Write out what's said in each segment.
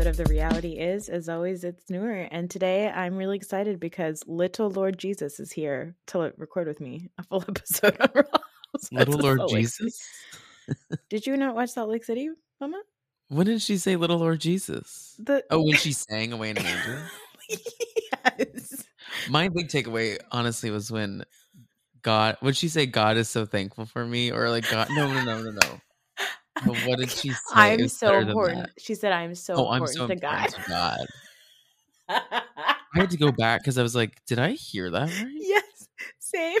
Episode of The Reality Is. As always, it's newer. And today I'm really excited because little Lord Jesus is here to record with me a full episode on Little Lord Salt Jesus? Did you not watch Salt Lake City, Mama? When did she say Little Lord Jesus? The Oh, when she sang Away in a Manger? yes. My big takeaway, honestly, was when God, would she say God is so thankful for me? Or like, God, no, no, no, no, no. But what did she say? I'm so important. She said, I'm so Oh, I'm important so to important to God. God. I had to go back because I was like, did I hear that right? yes, same.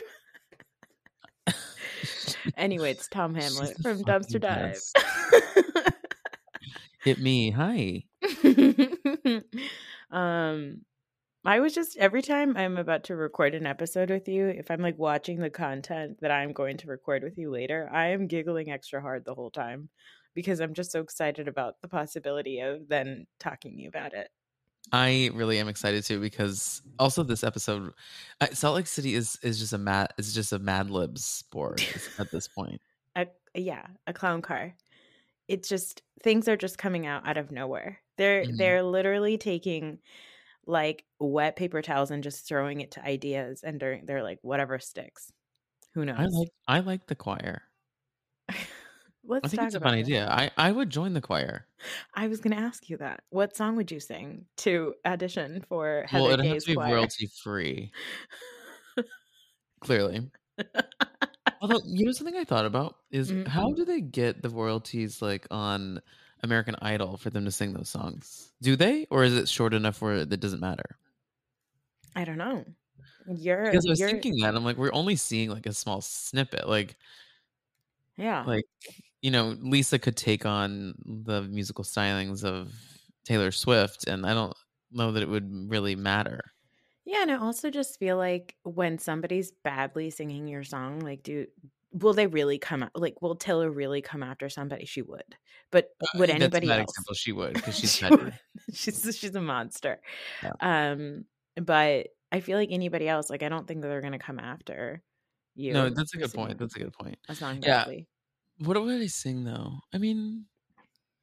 anyway, it's Tom Hamlett from Dumpster Dive. Hit me. Hi. um I was just every time I'm about to record an episode with you, if I'm like watching the content that I'm going to record with you later, I am giggling extra hard the whole time because I'm just so excited about the possibility of then talking to you about it. I really am excited too because also this episode, uh, Salt Lake City is is just a mad is just a Mad Libs board at this point. A, yeah, a clown car. It's just things are just coming out out of nowhere. They're Mhm. they're literally taking like wet paper towels and just throwing it to ideas and they're, they're like whatever sticks. Who knows? I like I like the choir. Let's I think it's a fun it. idea. I I would join the choir. I was going to ask you that. What song would you sing to audition for Heather well, it'd have to be choir? royalty free. Clearly. Although you know something I thought about is Mhm. how do they get the royalties like on American Idol for them to sing those songs? Do they, or is it short enough where it doesn't matter? I don't know. You're Because I was you're thinking that I'm like, we're only seeing like a small snippet. Like, yeah. like you know, Lisa could take on the musical stylings of Taylor Swift, and I don't know that it would really matter. Yeah, and I also just feel like when somebody's badly singing your song, like, do will they really come out? Like, will Taylor really come after somebody? She would, but would Uh, anybody That's else? example. She would because she's She she's she's a monster. Yeah. Um, but I feel like anybody else, like, I don't think that they're gonna come after you. No, that's a good point. That's a good point. a song Yeah. What would I sing though? I mean,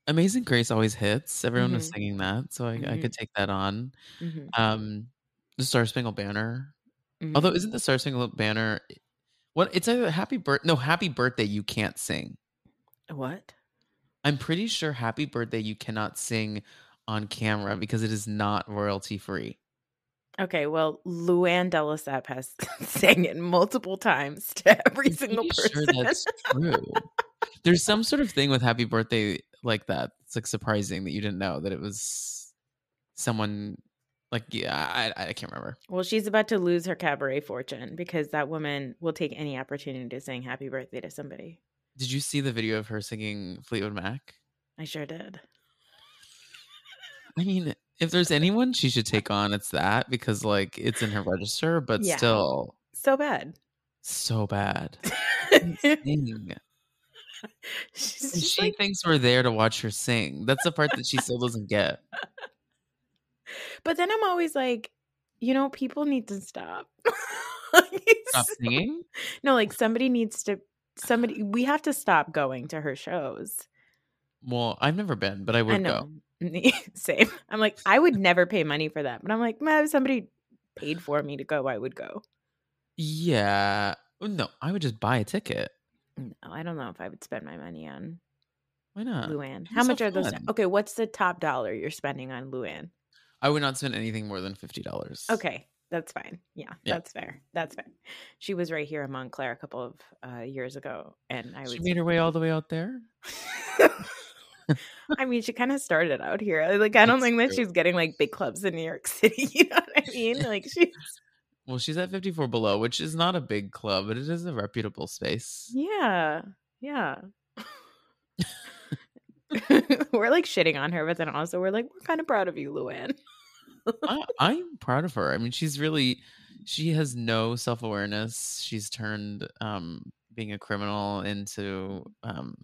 Amazing Grace always hits. Everyone was Mhm. singing that, so I, I Mhm. could take that on. Mhm, Um, the Star Spangled Banner. Although, mhm. isn't the Star Spangled Banner? What it's a Happy Birth. No, Happy Birthday. You can't sing. what? I'm pretty sure Happy Birthday you cannot sing on camera because it is not royalty free. Okay, well, Luann de Lesseps has sang it multiple times to every I'm single person. sure that's true. There's some sort of thing with Happy Birthday like that. It's like surprising that you didn't know that it was someone like yeah, I I can't remember. well, she's about to lose her cabaret fortune because that woman will take any opportunity to sing happy birthday to somebody. Did you see the video of her singing Fleetwood Mac? I sure did. I mean, if there's anyone she should take on, it's that because like it's in her register, but Yeah. still So bad. so bad. she's Sing. And just she like, thinks we're there to watch her sing. That's the part that she still doesn't get. but then I'm always like, you know, people need to stop. Stop singing. no, like somebody needs to. Somebody, we have to stop going to her shows. Well, I've never been, but I I would know. go. Same. I'm like, I would never pay money for that. But I'm like, man, if somebody paid for me to go, I would go. Yeah. No, I would just buy a ticket. No, I don't know if I would spend my money on Why not? Luann. How so much are those? fun. Okay, what's the top dollar you're spending on Luann? I would not spend anything more than fifty dollars. Okay, that's fine. Yeah, Yeah. that's fair. That's fair. She was right here in Montclair a couple of uh, years ago, and I She made her way all the way out there. I mean, she kind of started out here. Like, I don't That's think that true. she's getting like big clubs in New York City. You know what I mean? Like, she's Well, she's at 54 Below, which is not a big club, but it is a reputable space. yeah, yeah. we're like shitting on her, but then also we're like, we're kind of proud of you, Luann. I, I'm proud of her. I mean, she's really she has no self awareness. She's turned um, being a criminal into um,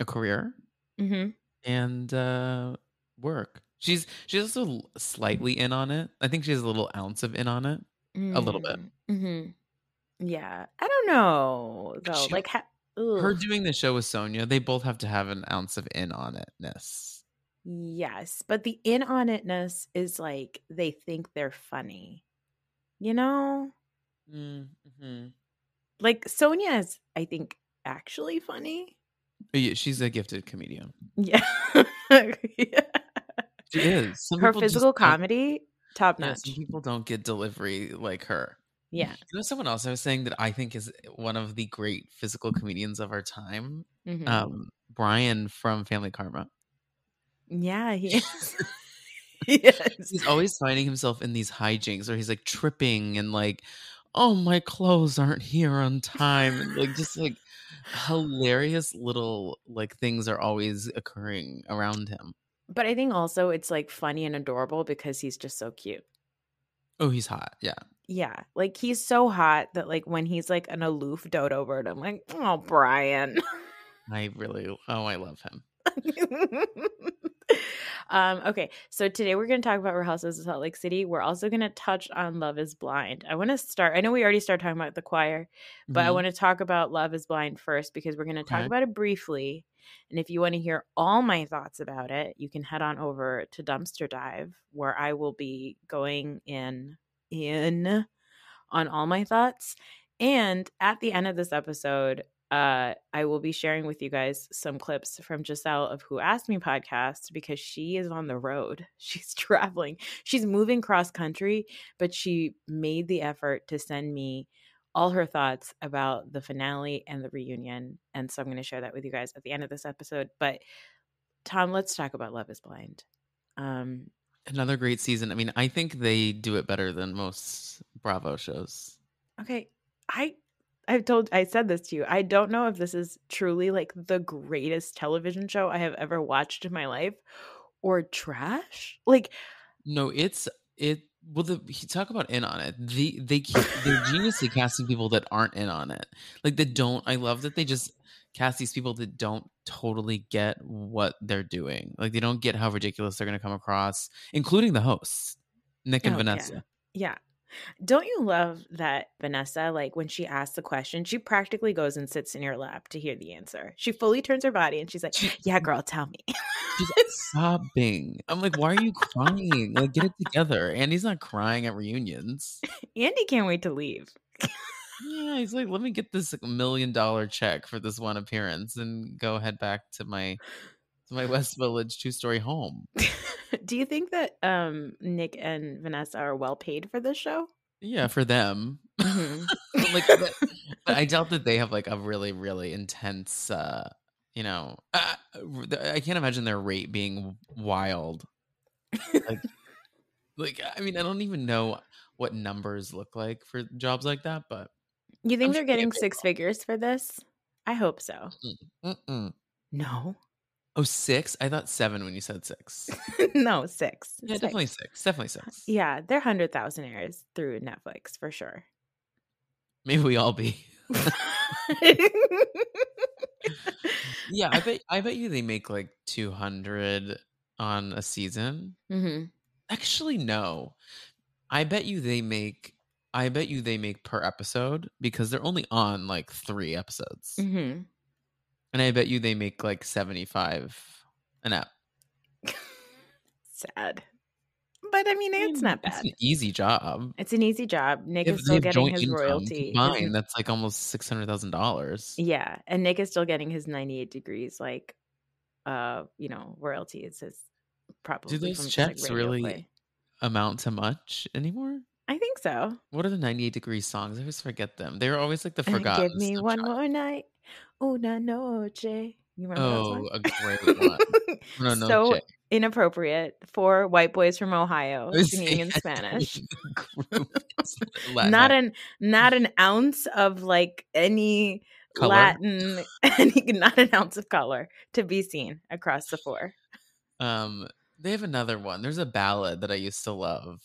a career Mm-hmm. and uh, work. She's she's also slightly in on it. I think she has a little ounce of in on it. A little bit. Mm-hmm. Yeah, I don't know though. she- like, ha- Her doing the show with Sonja, they both have to have an ounce of in on itness. yes, but the in on itness is like they think they're funny. You know, Mm-hmm. like Sonja is, I think, actually funny. Yeah, she's a gifted comedian. Yeah. Yeah. She is. Some Her physical comedy, top notch. some people don't get delivery like her. Yeah. You know, someone else I was saying that I think is one of the great physical comedians of our time. Mhm. Um, Brian from Family Karma. yeah, he is. yes. He's always finding himself in these hijinks, or he's like tripping and like, oh, my clothes aren't here on time, and like just like hilarious little like things are always occurring around him. But I think also it's like funny and adorable because he's just so cute. Oh, he's hot. Yeah. Yeah. Like he's so hot that like when he's like an aloof dodo bird, I'm like, oh Brian. I really, oh, I love him. um, okay, so today we're going to talk about Real Housewives of Salt Lake City. We're also going to touch on Love Is Blind. I want to start. I know we already started talking about the choir, but I Mhm. want to talk about Love Is Blind first because we're going to talk Okay. about it briefly. And if you want to hear all my thoughts about it, you can head on over to Dumpster Dive, where I will be going in in on all my thoughts. And at the end of this episode, uh, I will be sharing with you guys some clips from Giselle of Who Asked Me podcast because she is on the road. She's traveling. She's moving cross country, but she made the effort to send me all her thoughts about the finale and the reunion. And so I'm going to share that with you guys at the end of this episode. But Tom, let's talk about Love is Blind. Um, Another great season. I mean, I think they do it better than most Bravo shows. Okay, I I've told I said this to you. I don't know if this is truly like the greatest television show I have ever watched in my life or trash. Like No, it's it. Well, the he talk about in on it. The they keep they're geniusly casting people that aren't in on it. Like they don't. I love that they just cast these people that don't totally get what they're doing. Like they don't get how ridiculous they're going to come across, including the hosts, Nick and Oh. Vanessa. yeah. Don't you love that Vanessa like when she asks the question, she practically goes and sits in your lap to hear the answer. She fully turns her body and she's like, "Yeah, girl, tell me." She's sobbing. I'm like, why are you crying? Like, get it together. And he's not crying at reunions. Andy can't wait to leave. Yeah, he's like, let me get this million dollar check for this one appearance and go head back to my to my West Village two story home. Do you think that um Nick and Vanessa are well paid for this show? Yeah, for them. Mhm. like, but, but I doubt that they have like a really really intense. uh You know, uh, I can't imagine their rate being wild. Like, like I mean, I don't even know what numbers look like for jobs like that, but You think I'm they're getting six figures for this? I hope so. Mm-mm. No. oh six. I thought seven when you said six. no, six. Yeah, Six. definitely six. Definitely six. Yeah, they're hundred thousandaires through Netflix for sure. Maybe we all be. Yeah, I bet I bet you they make like 200 on a season. hmm Actually no. I bet you they make I bet you they make per episode because they're only on like 3 episodes. hmm And I bet you they make like 75 an app. Sad, but I mean, it's not bad. It's an easy job. It's an easy job. Nick If is still getting his royalty. His- that's like almost $600,000. yeah, and Nick is still getting his ninety-eight degrees, like, uh, you know, royalties. His probably Do those checks radio really- play. Amount to much anymore? I think so. What are the 98 degree songs? I always forget them. They were always like the Uh, forgotten. Give me one more night, una noche. You remember that Oh, a great one. No, no, so Jay. inappropriate for white boys from Ohio singing in Spanish. not an not an ounce of like any Color? Latin, and not an ounce of color to be seen across the four. Um, they have another one. There's a ballad that I used to love.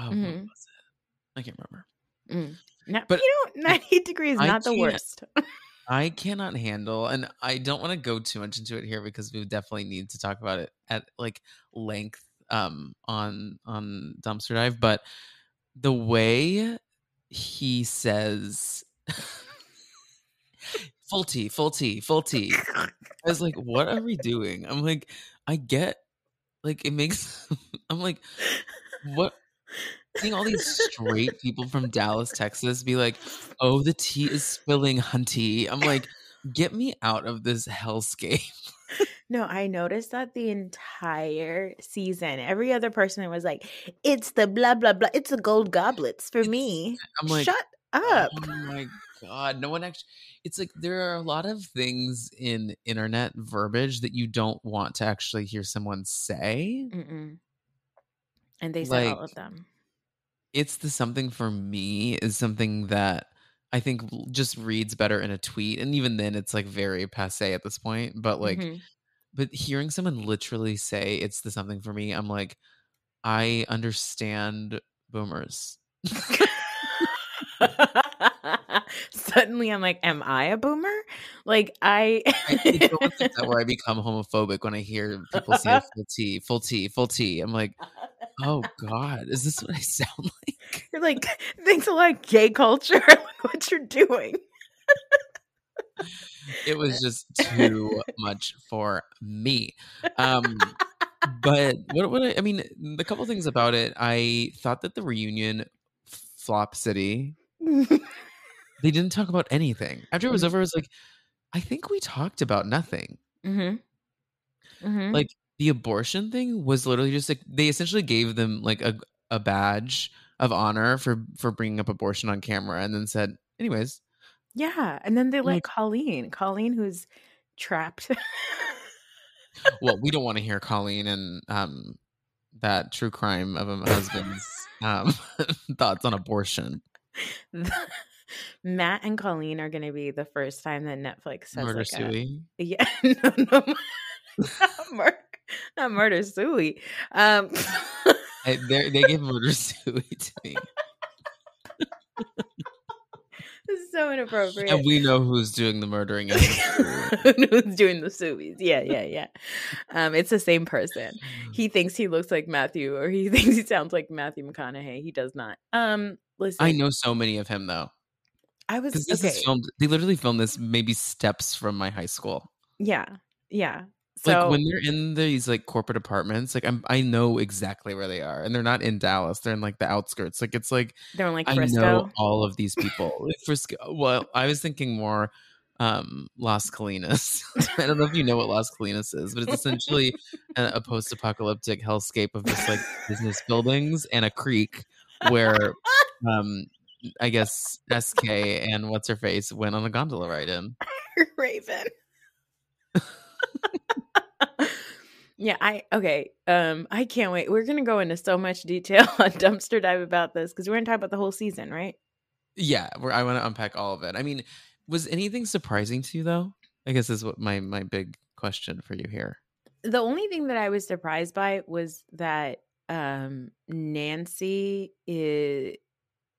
Oh, what Mhm. was it? I can't remember. Mm. No, But you know, 98 degrees not the worst. I cannot handle, and I don't want to go too much into it here because we definitely need to talk about it at like length um on on dumpster dive. But the way he says full tea, full tea, full tea. I was like, what are we doing? I'm like, I get like it makes I'm like, what seeing all these straight people from Dallas, Texas be like, oh, the tea is spilling, hunty. I'm like, get me out of this hellscape. No, I noticed that the entire season, every other person was like, "It's the blah blah blah. It's the gold goblets for It's- me." I'm like, Shut up. Oh my god, no one actually. It's like there are a lot of things in internet verbiage that you don't want to actually hear someone say. Mm-mm. And they said all of them. It's the something for me is something that I think just reads better in a tweet, and even then, it's like very passe at this point. But like, Mhm. but hearing someone literally say it's the something for me, I'm like, I understand boomers. Suddenly, I'm like, "Am I a boomer?" Like I. I, almost like that where I become homophobic when I hear people say full tea, full tea, full tea. I'm like, oh god, is this what I sound like? You're like, thanks a lot, gay culture. What you're doing. It was just too much for me. Um, but what what I, I mean, the couple things about it, I thought that the reunion flop city. They didn't talk about anything after it was Mm. over. I was like, I think we talked about nothing. mm-hmm. Mm-hmm. like the abortion thing was literally just like they essentially gave them like a a badge of honor for for bringing up abortion on camera and then said anyways yeah, and then they let like- Colleen, Colleen, who's trapped. well we don't want to hear colleen and um that true crime of a husband's um thoughts on abortion Matt and Colleen are going to be the first time that Netflix says murder like a, yeah, no, no, not murder, not murder suey. Um, I, they they gave murder suey to me this is so inappropriate. and we know who's doing the murdering in Who's doing the sueys? Yeah, yeah, yeah. Um, it's the same person. He thinks he looks like Matthew, or he thinks he sounds like Matthew McConaughey. He does not. Um, listen, i know so many of him though I was this okay. is filmed they literally filmed this maybe steps from my high school Yeah, yeah. So like when they're in these like corporate apartments, like I'm I know exactly where they are, and they're not in Dallas. They're in like the outskirts. Like it's like they're in like I Frisco. know all of these people. Frisco. Well, I was thinking more um Las Colinas. I don't know if you know what Las Colinas is, but it's essentially a, a post-apocalyptic hellscape of just like business buildings and a creek where um I guess SK and what's her face went on a gondola ride in. Raven. yeah, I okay. Um, I can't wait. We're gonna go into so much detail on dumpster dive about this because we're gonna talk about the whole season, right? Yeah, where I want to unpack all of it. I mean, was anything surprising to you though? I guess is what my my big question for you here. The only thing that I was surprised by was that um Nancy is,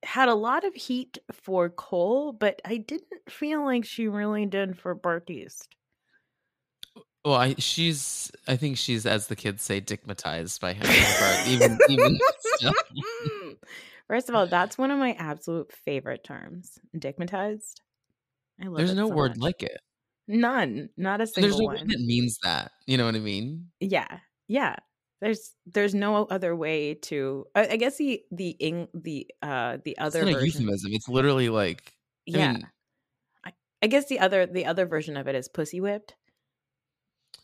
had a lot of heat for Cole, but I didn't feel like she really did for Bartise. Well, I she's I think she's as the kids say dickmatized by him. even even still. First of all, that's one of my absolute favorite terms. Dickmatized. I love there's no so word much. like it. None. Not a single There's no one. word that means that. You know what I mean? Yeah. Yeah. There's there's no other way to I, I guess the the ing, the uh the It's other a euphemism. It's literally like I Yeah. mean, I, I guess the other the other version of it is pussy whipped.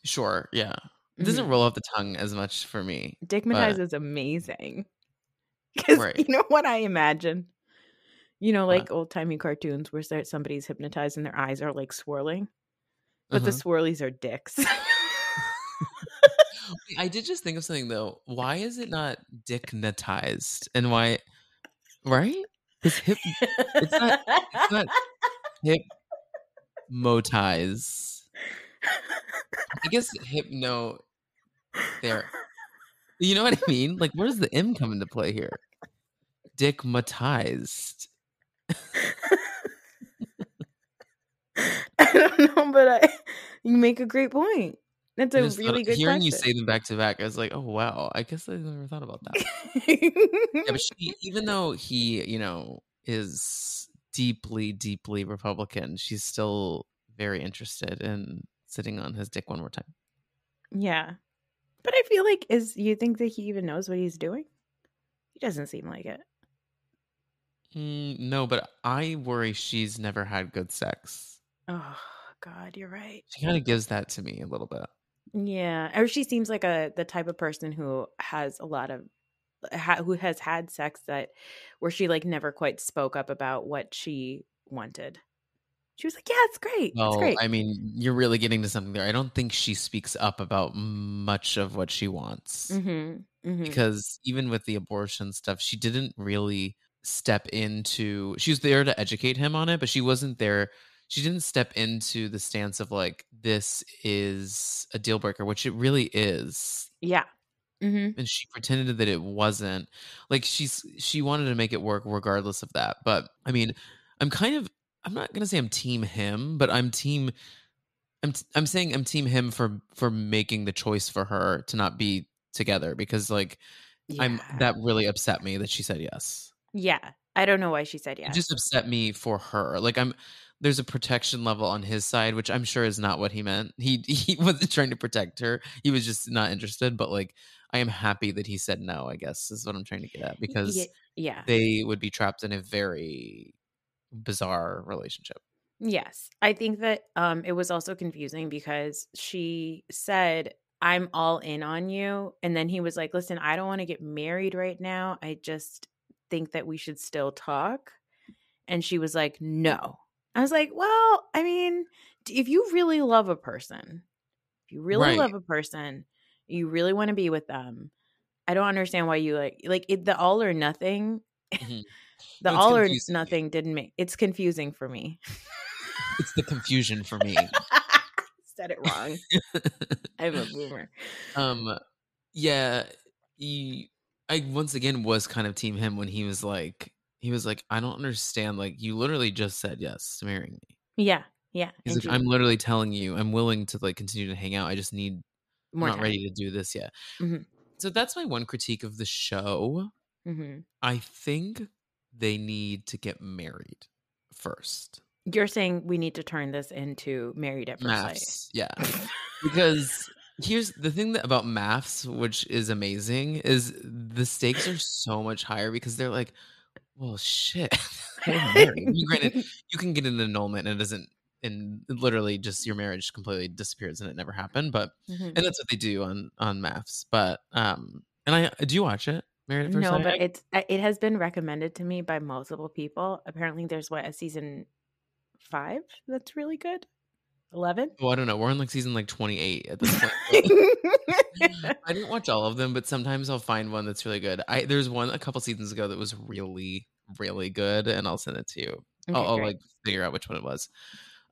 sure, yeah. It doesn't Mhm. roll off the tongue as much for me. Dickmatized but- is amazing. Because Right. you know what I imagine? You know, like old timey cartoons where somebody's hypnotized and their eyes are like swirling. But the Uh-huh. swirlies are dicks. I did just think of something though. Why is it not dicknatized? And why right? Because hip it's not it's not hip Motize. I guess hypno there. You know what I mean? Like, where does the M come into play here? Dickmatized. I don't know, but I you make a great point. That's a just thought- really good hearing question. you say them back to back, I was like, oh wow, I guess I never thought about that. yeah, but she, even though he, you know, is deeply, deeply Republican, she's still very interested in sitting on his dick one more time. yeah. But I feel like is you think that he even knows what he's doing? He doesn't seem like it. Mm, no, but I worry she's never had good sex. Oh God, you're right. She kind of gives that to me a little bit. Yeah, or she seems like a the type of person who has a lot of ha, who has had sex that where she like never quite spoke up about what she wanted. She was like, "Yeah, it's great. it's great." I mean, you're really getting to something there. I don't think she speaks up about much of what she wants. mm-hmm, mm-hmm. because even with the abortion stuff, she didn't really step into. She was there to educate him on it, but she wasn't there. She didn't step into the stance of like this is a deal breaker, which it really is. Yeah. Mm-hmm. And she pretended that it wasn't. Like she's she wanted to make it work regardless of that. But I mean, I'm kind of I'm not gonna say I'm team him, but I'm team. I'm t- I'm saying I'm team him for for making the choice for her to not be together because like I'm that really upset me that she said yes. Yeah. I don't know why she said It yes. just upset me for her. Like I'm there's a protection level on his side, which I'm sure is not what he meant. He he wasn't trying to protect her. He was just not interested. But like I am happy that he said no, I guess is what I'm trying to get at. Because Ye- yeah. they would be trapped in a very bizarre relationship. Yes. I think that um it was also confusing because she said I'm all in on you and then he was like, "Listen, I don't want to get married right now. I just think that we should still talk." And she was like, "No." I was like, "Well, I mean, if you really love a person, if you really Right. love a person, you really want to be with them. I don't understand why you like like it, the all or nothing. Mhm. The it's all or nothing didn't make it's confusing for me. It's the confusion for me. Said it wrong. I'm a boomer. um yeah he i once again was kind of team him when he was like he was like i don't understand like you literally just said yes to marrying me Yeah, yeah. he's and like i'm literally telling you i'm willing to like continue to hang out i just need i'm not time. ready to do this yet Mhm. so that's my one critique of the show Mhm. i think they need to get married first You're saying we need to turn this into married at first sight. yeah because here's the thing that about MAFS which is amazing is the stakes are so much higher because they're like well shit we're married. I mean, granted you can get an annulment and it doesn't and literally just your marriage completely disappears and it never happened but Mhm. and that's what they do on on MAFS but um and i do you watch it married at first No, but it's uh, it has been recommended to me by multiple people. Apparently, there's what a season five that's really good. Eleven. well i don't know we're on like season like 28 at this point I didn't watch all of them, but sometimes I'll find one that's really good. I there's one a couple seasons ago that was really, really good, and I'll send it to you. I'll, I'll like figure out which one it was.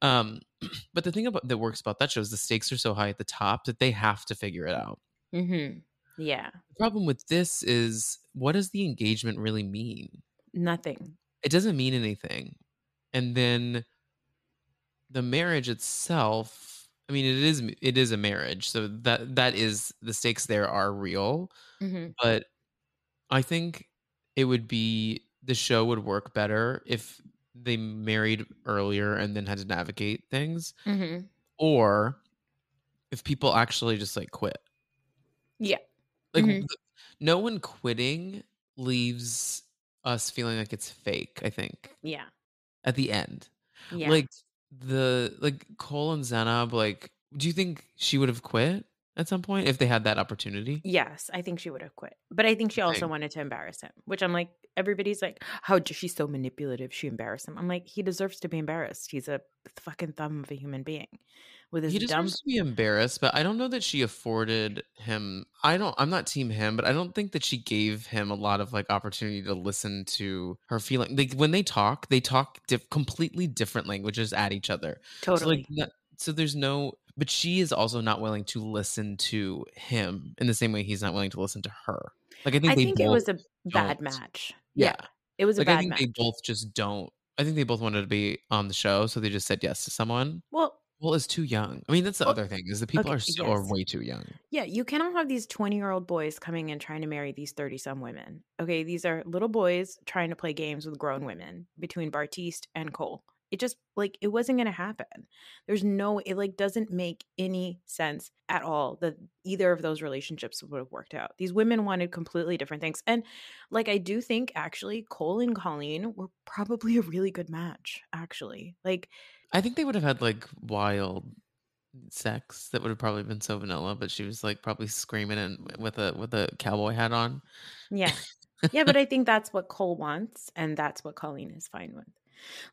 Um, but the thing about that works about that show is the stakes are so high at the top that they have to figure it out. hmm Yeah, The problem with this is what does the engagement really mean? nothing. It doesn't mean anything. And then the marriage itself, I mean, it is it is a marriage, so that that is the stakes there are real. hmm but I think it would be the show would work better if they married earlier and then had to navigate things, hmm or if people actually just like quit. Yeah. Like Mhm. no one quitting leaves us feeling like it's fake. I think Yeah. at the end, Yeah. like the like Cole and Zanab, like, do you think she would have quit at some point if they had that opportunity? Yes, I think she would have quit. But I think she also wanted to embarrass him, which I'm like, everybody's like, how she's so manipulative. She embarrassed him. I'm like, he deserves to be embarrassed. He's a fucking thumb of a human being with his he dumb. deserves to be embarrassed, but I don't know that she afforded him. I don't. I'm not team him, but I don't think that she gave him a lot of like opportunity to listen to her feeling. Like when they talk, they talk diff- completely different languages at each other. So Totally. like, so there's no. But she is also not willing to listen to him in the same way he's not willing to listen to her. Like I think I think both it was a bad match. Yeah. It was a Like I think match. they both just don't. I think they both wanted to be on the show, so they just said yes to someone. well, Well, it's too young. I mean, that's the Well, other thing is the people okay, are so are yes. way too young. Yeah, you cannot have these 20 year old boys coming and trying to marry these 30 some women. Okay, these are little boys trying to play games with grown women between Bartise and Cole. It just like it wasn't going to happen. There's no, it like doesn't make any sense at all that either of those relationships would have worked out. These women wanted completely different things. And like, I do think actually Cole and Colleen were probably a really good match, actually. Like, I think they would have had like wild sex that would have probably been so vanilla, but she was like probably screaming and with a with a cowboy hat on. Yeah. Yeah, but I think that's what Cole wants, and that's what Colleen is fine with.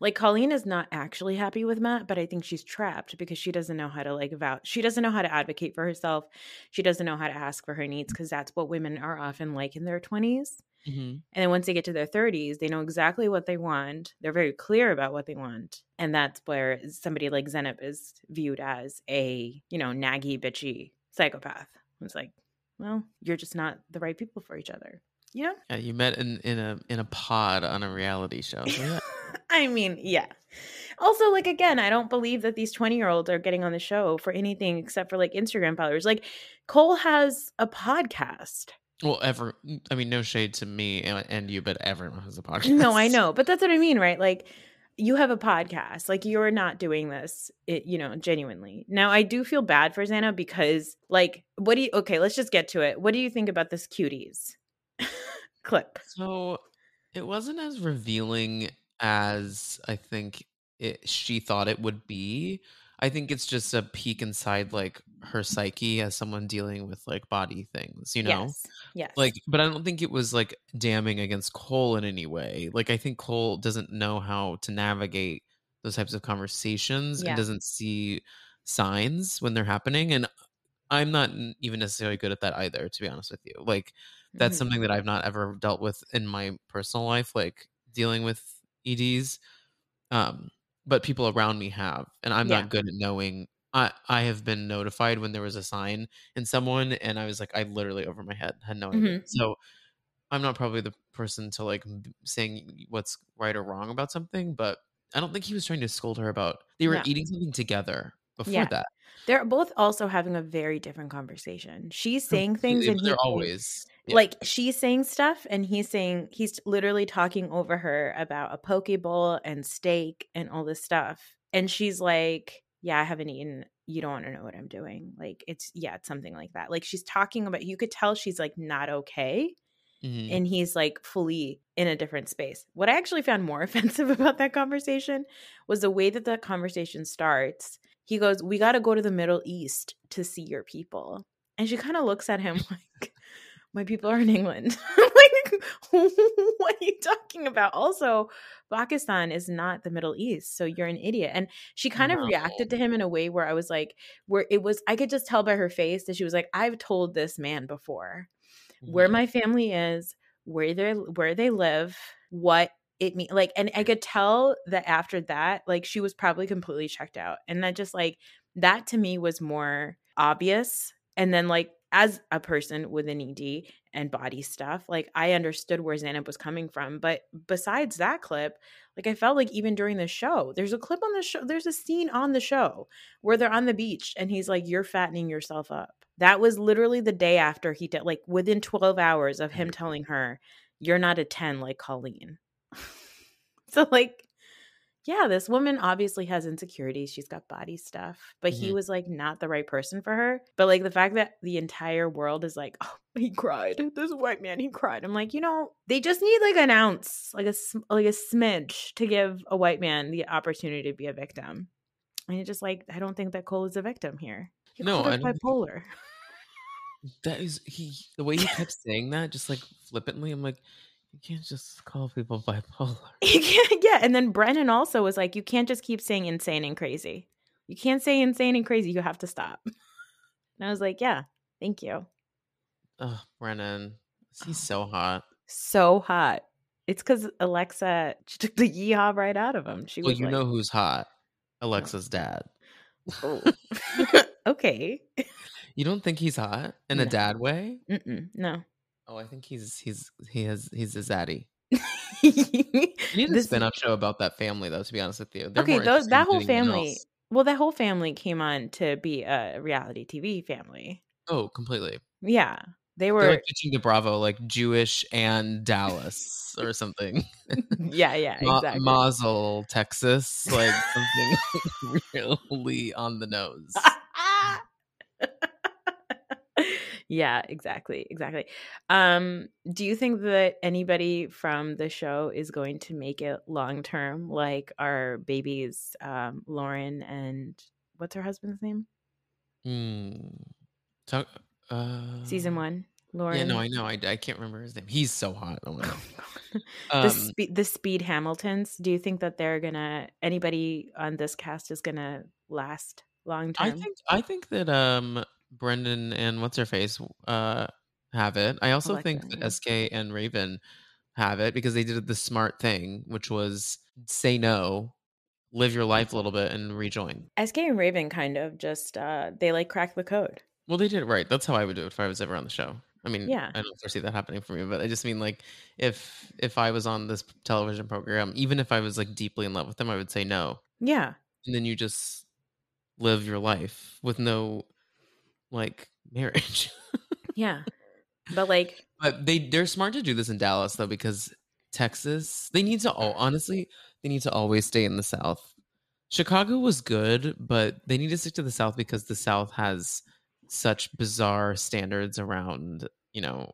Like Colleen is not actually happy with Matt, but I think she's trapped because she doesn't know how to like vouch. She doesn't know how to advocate for herself. She doesn't know how to ask for her needs because that's what women are often like in their twenties. hmm And then once they get to their thirties, they know exactly what they want. They're very clear about what they want, and that's where somebody like Zanab is viewed as a you know naggy, bitchy psychopath. It's like, well, you're just not the right people for each other. You know. Yeah, you met in in a in a pod on a reality show. So yeah. I mean, yeah. Also, like again, I don't believe that these 20 year olds are getting on the show for anything except for like Instagram followers. Like Cole has a podcast. well, ever. I mean, no shade to me and, and you, but everyone has a podcast. No, I know, but that's what I mean, right? Like you have a podcast. Like you're not doing this, it, you know, genuinely. Now, I do feel bad for Xana because, like, what do you? Okay, let's just get to it. What do you think about this cuties clip? So it wasn't as revealing as I think it, she thought it would be. I think it's just a peek inside like her psyche as someone dealing with like body things, you know? Yes. Yes. Like, but I don't think it was like damning against Cole in any way. Like, I think Cole doesn't know how to navigate those types of conversations Yeah. and doesn't see signs when they're happening. And I'm not even necessarily good at that either, to be honest with you. Like, that's Mhm. something that I've not ever dealt with in my personal life, like dealing with EDs. Um, but people around me have, and I'm Yeah. not good at knowing. I I have been notified when there was a sign in someone, and I was like, I literally over my head had no idea. Mhm. So I'm not probably the person to like saying what's right or wrong about something, but I don't think he was trying to scold her about. They were No. eating something together before Yeah. that. They're both also having a very different conversation. She's saying things and they're saying- always yeah. like she's saying stuff and he's saying he's literally talking over her about a poke bowl and steak and all this stuff. And she's like yeah i haven't eaten. You don't want to know what i'm doing. Like it's yeah it's something like that. Like she's talking about you could tell she's like not okay Mhm. and he's like fully in a different space. What i actually found more offensive about that conversation was the way that the conversation starts. He goes we got to go to the middle east to see your people. And she kind of looks at him like my people are in England. like, what are you talking about? Also, Pakistan is not the Middle East, so you're an idiot. And she kind of No. reacted to him in a way where I was like, where it was, I could just tell by her face that she was like, I've told this man before where Mhm. my family is, where they where they live, what it mean like and I could tell that after that, like she was probably completely checked out. And that just like that to me was more obvious. And then like as a person with an ED and body stuff, like I understood where Zanab was coming from. But besides that clip, like I felt like even during the show, there's a clip on the show, there's a scene on the show where they're on the beach and he's like, You're fattening yourself up. That was literally the day after he did, like within 12 hours of him telling her, You're not a 10 like Colleen. so, like, yeah, this woman obviously has insecurities. She's got body stuff, but he Mhm. was like not the right person for her. But like the fact that the entire world is like, oh, he cried. This white man, he cried. I'm like, you know, they just need like an ounce, like a like a smidge to give a white man the opportunity to be a victim. And it's just like, I don't think that Cole is a victim here. He No, I bipolar. That is he the way he kept saying that, just like flippantly. I'm like, You can't just call people bipolar. yeah, and then Brennon also was like, you can't just keep saying insane and crazy. You can't say insane and crazy. You have to stop. And I was like, yeah, thank you. Oh, Brennon. He's so hot. So hot. It's because Alexa she took the yeehaw right out of him. She Well, you like, know who's hot? Alexa's dad. oh. okay. You don't think he's hot in a dad way? Mm-mm, no. Oh, I think he's he's he has he's a zaddy. Need a This- spin-off show about that family, though. To be honest with you, They're okay, more those that whole family. else. Well, that whole family came on to be a reality TV family. Oh, completely. Yeah, they They're were. like pitching to Bravo, like Jewish and Dallas or something. yeah, yeah, Ma- exactly. Mazel, Texas, like something really on the nose. yeah, exactly, exactly. Um, do you think that anybody from the show is going to make it long term, like our babies, um, Lauren and what's her husband's name? Hmm. Talk, uh, Season one, Lauren. Yeah, no, I know. I, I can't remember his name. He's so hot. Oh my god. the Um, speed the speed hamiltons do you think that they're gonna anybody on this cast is gonna last long term I think I think that um Brendan and what's her face uh have it. I also think that yeah. SK and Raven have it because they did the smart thing, which was say no, live your life a little bit and rejoin. sk and raven kind of just uh they like crack the code Well, they did it right. That's how I would do it if I was ever on the show. I mean, Yeah. I don't foresee that happening for me, but I just mean like if if I was on this television program, even if I was like deeply in love with them, I would say no. yeah And then you just live your life with no like marriage. yeah but like But they they're smart to do this in Dallas though because Texas they need to all honestly they need to always stay in the South. Chicago was good, but they need to stick to the South because the South has such bizarre standards around you know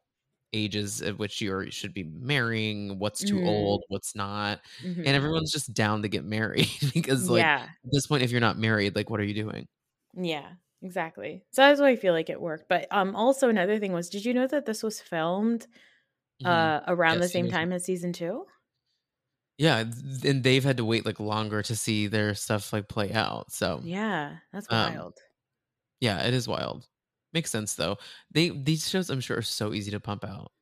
ages at which you should be marrying, what's too Mhm. old, what's not, mhm. and everyone's just down to get married because like yeah at this point if you're not married, like what are you doing? yeah exactly so that's why i feel like it worked but um also another thing was did you know that this was filmed Mhm. uh around Yeah, the same time as season two Yeah, and they've had to wait like longer to see their stuff like play out. So yeah that's Um, wild yeah, it is wild. Makes sense though. They these shows I'm sure are so easy to pump out.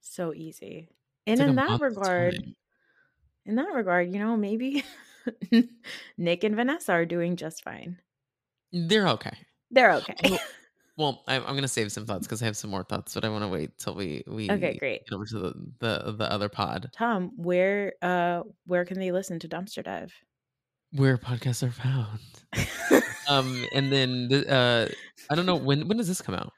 so easy and like in that regard time. in that regard you know maybe nick and vanessa are doing just fine they're okay. They're okay. Well, Well, I, I'm gonna save some thoughts because I have some more thoughts, but I want to wait till we we okay great. get over to the, the the other pod. Tom where uh where can they listen to dumpster dive? Where podcasts are found. Um, and then the, uh, I don't know when when does this come out?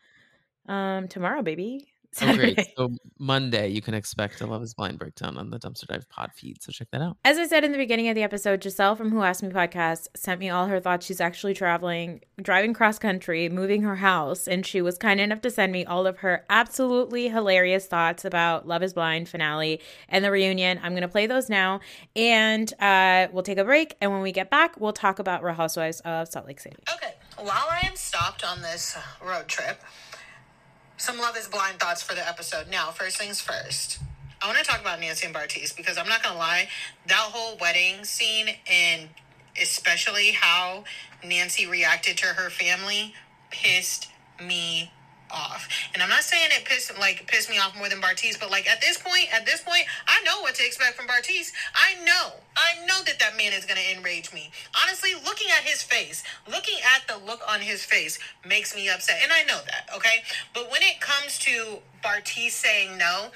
um tomorrow baby Oh, great! So Monday you can expect a Love Is Blind breakdown on the Dumpster Dive pod feed. So check that out. As I said in the beginning of the episode, Giselle from Who Asked Me podcast sent me all her thoughts. She's actually traveling, driving cross country, moving her house, and she was kind enough to send me all of her absolutely hilarious thoughts about Love is Blind finale and the reunion. I'm going to play those now, and uh, we'll take a break. And when we get back, we'll talk about Real Housewives of Salt Lake City. Okay, while I am stopped on this road trip, some Love is Blind thoughts for the episode. Now, first things first. I want to talk about Nancy and Bartise because I'm not to lie, that whole wedding scene and especially how Nancy reacted to her family pissed me off. And I'm not saying it pissed like pissed me off more than Bartise, but like at this point, at this point, I know what to expect from Bartise. I know, I know that that man is gonna enrage me. Honestly, looking at his face, looking at the look on his face makes me upset, and I know that. Okay, but when it comes to Bartise saying no.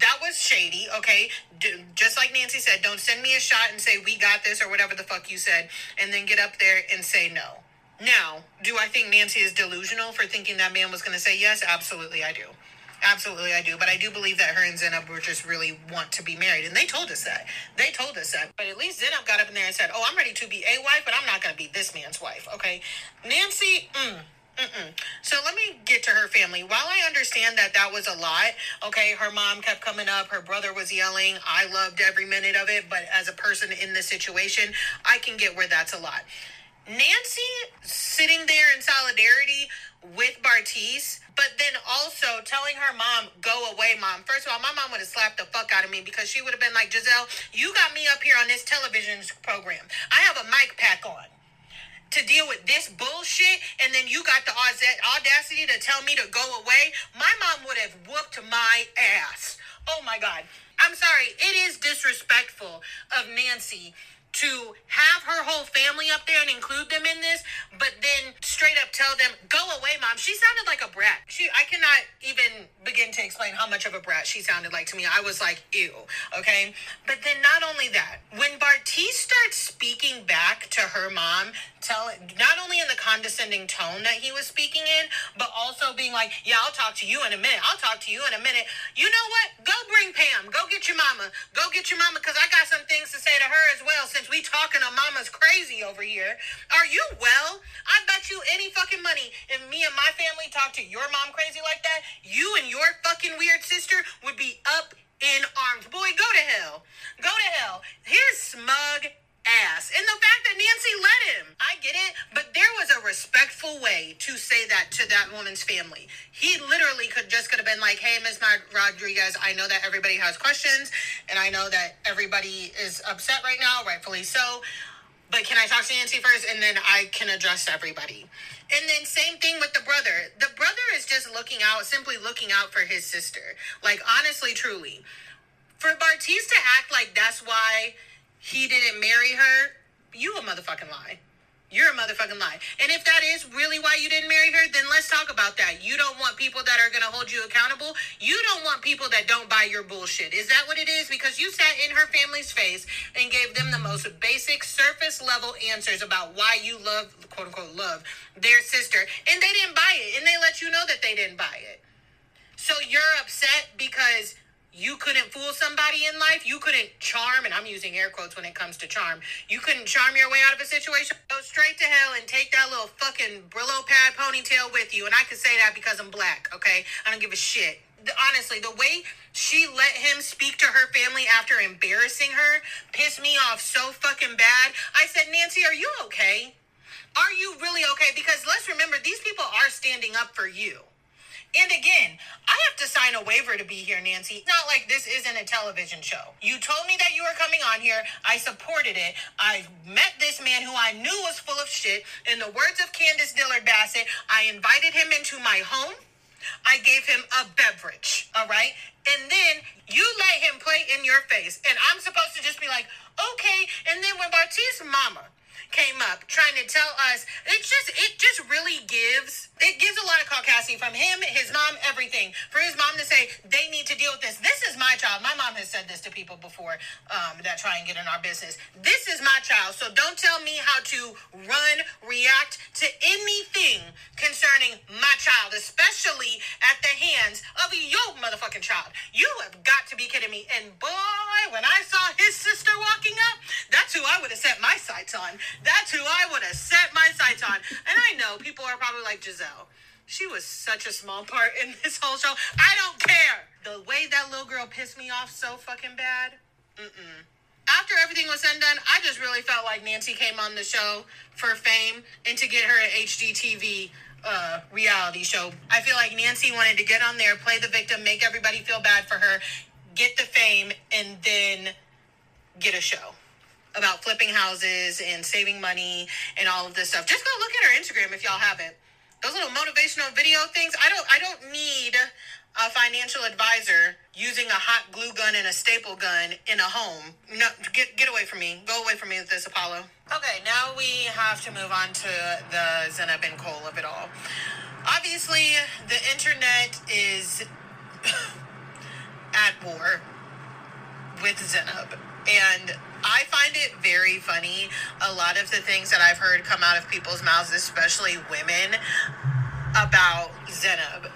That was shady, okay? D- just like Nancy said, don't send me a shot and say we got this or whatever the fuck you said, and then get up there and say no. Now, do I think Nancy is delusional for thinking that man was going to say yes? Absolutely, I do. Absolutely, I do. But I do believe that her and Zanab were just really want to be married. And they told us that. They told us that. But at least Zanab got up in there and said, Oh, I'm ready to be a wife, but I'm not going to be this man's wife. Okay. Nancy, mm, Mm-mm. So let me get to her family. While I understand that that was a lot, okay, her mom kept coming up, her brother was yelling. I loved every minute of it, but as a person in this situation, I can get where that's a lot. Nancy sitting there in solidarity with Bartise, but then also telling her mom, go away, mom. First of all, my mom would have slapped the fuck out of me because she would have been like, Giselle, you got me up here on this television program. I have a mic pack on to deal with this bullshit, and then you got the audacity to tell me to go away. My mom would have whooped my ass. Oh my God. I'm sorry. It is disrespectful of Nancy to have her whole family up there and include them in this, but then straight up tell them, go away, mom. She sounded like a brat. She I cannot even begin to explain how much of a brat she sounded like to me. I was like, ew, okay? But then not only that, when Bartise starts speaking back to her mom, tell not only in the condescending tone that he was speaking in, but also being like, yeah, I'll talk to you in a minute. I'll talk to you in a minute. You know what? Go bring Pam. Go get your mama. Go get your mama because I got some things to say to her as well since we talking to mama's crazy over here. Are you well? I bet you any fucking money if me and my family talk to your mom crazy like that, you and your fucking weird sister would be up in arms. Boy, go to hell. Go to hell. Here's smug ass. And the fact that Nancy let him. I get it, but there was a respectful way to say that to that woman's family. He literally could just could have been like, hey, Ms. Rodriguez, I know that everybody has questions, and I know that everybody is upset right now, rightfully so. But can I talk to Nancy first and then I can address everybody? And then same thing with the brother. The brother is just looking out, simply looking out for his sister. Like honestly, truly. For Bartise to act like that's why he didn't marry her, you a motherfucking lie. You're a motherfucking lie. And if that is really why you didn't marry her, then let's talk about that. You don't want people that are going to hold you accountable. You don't want people that don't buy your bullshit. Is that what it is? Because you sat in her family's face and gave them the most basic surface level answers about why you love, quote unquote, love their sister. And they didn't buy it. And they let you know that they didn't buy it. So you're upset because you couldn't fool somebody in life. You couldn't charm, and I'm using air quotes when it comes to charm. You couldn't charm your way out of a situation. Go straight to hell and take that little fucking Brillo pad ponytail with you. And I can say that because I'm black, okay? I don't give a shit. The, honestly, the way she let him speak to her family after embarrassing her pissed me off so fucking bad. I said, Nancy, are you okay? Are you really okay? Because let's remember, these people are standing up for you. And again, I have to sign a waiver to be here, Nancy. Not like this isn't a television show. You told me that you were coming on here. I supported it. I met this man who I knew was full of shit. In the words of Candiace Dillard Bassett, I invited him into my home. I gave him a beverage, all right? And then you let him play in your face. And I'm supposed to just be like, okay. And then when Bartise mama came up trying to tell us it just it just really gives it gives a lot of caucasity from him his mom everything. For his mom to say they need to deal with this. This is my child. My mom has said this to people before um, that try and get in our business. This is my child so don't tell me how to run react to anything concerning my child especially at the hands of your motherfucking child. You have got to be kidding me. And boy when i saw his sister walking up that's who would have set my sights on that's who I would have set my sights on. And I know people are probably like, Giselle, she was such a small part in this whole show. I don't care. The way that little girl pissed me off so fucking bad. Mm-mm. After everything was said and done, I just really felt like Nancy came on the show for fame and to get her an HGTV uh, reality show. I feel like Nancy wanted to get on there, play the victim, make everybody feel bad for her, get the fame, and then get a show about flipping houses and saving money and all of this stuff. Just go look at her Instagram if y'all haven't. Those little motivational video things. I don't I don't need a financial advisor using a hot glue gun and a staple gun in a home. No, get get away from me. Go away from me with this, Apollo. Okay, now we have to move on to the Zanab and Cole of it all. Obviously, the internet is at war with Zanab, and I find it very funny. A lot of the things that I've heard come out of people's mouths, especially women, about Zanab.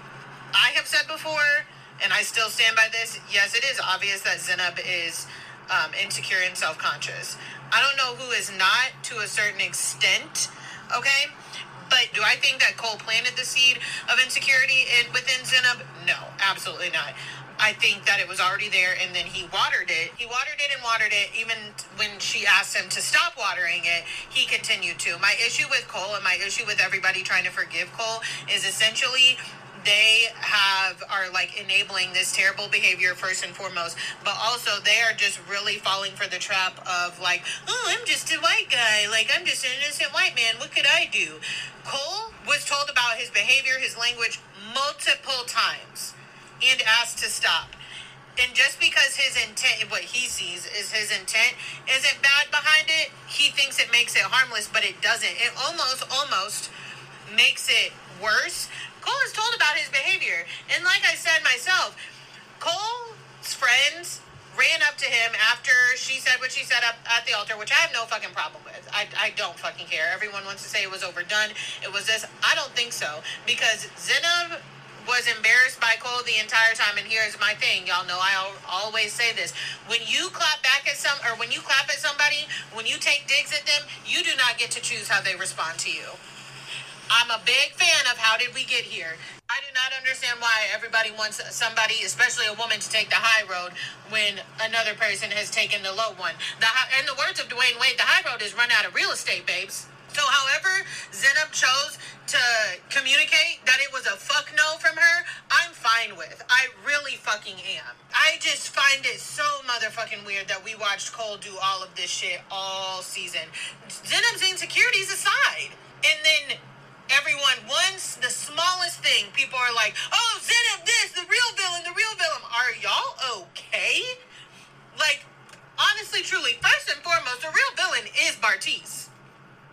I have said before, and I still stand by this. Yes, it is obvious that Zanab is um, insecure and self conscious. I don't know who is not to a certain extent, okay? But do I think that Cole planted the seed of insecurity in, within Zanab? No, absolutely not. I think that it was already there and then he watered it. He watered it and watered it. Even when she asked him to stop watering it, he continued to. My issue with Cole and my issue with everybody trying to forgive Cole is essentially they have are like enabling this terrible behavior first and foremost but also they are just really falling for the trap of like oh i'm just a white guy like i'm just an innocent white man what could i do cole was told about his behavior his language multiple times and asked to stop and just because his intent what he sees is his intent isn't bad behind it he thinks it makes it harmless but it doesn't it almost almost makes it worse Cole is told about his behavior. And like I said myself, Cole's friends ran up to him after she said what she said up at the altar, which I have no fucking problem with. I, I don't fucking care. Everyone wants to say it was overdone. It was this. I don't think so. Because Zanab was embarrassed by Cole the entire time. And here's my thing, y'all know I always say this: when you clap back at some, or when you clap at somebody, when you take digs at them, you do not get to choose how they respond to you. I'm a big fan of how did we get here. I do not understand why everybody wants somebody, especially a woman, to take the high road when another person has taken the low one. The high, in the words of Dwyane Wade, the high road is run out of real estate, babes. So, however, Zanab chose to communicate that it was a fuck no from her, I'm fine with. I really fucking am. I just find it so motherfucking weird that we watched Cole do all of this shit all season. Zanab's insecurities aside. And then everyone once the smallest thing people are like oh zanab this the real villain the real villain are y'all okay like honestly truly first and foremost the real villain is bartise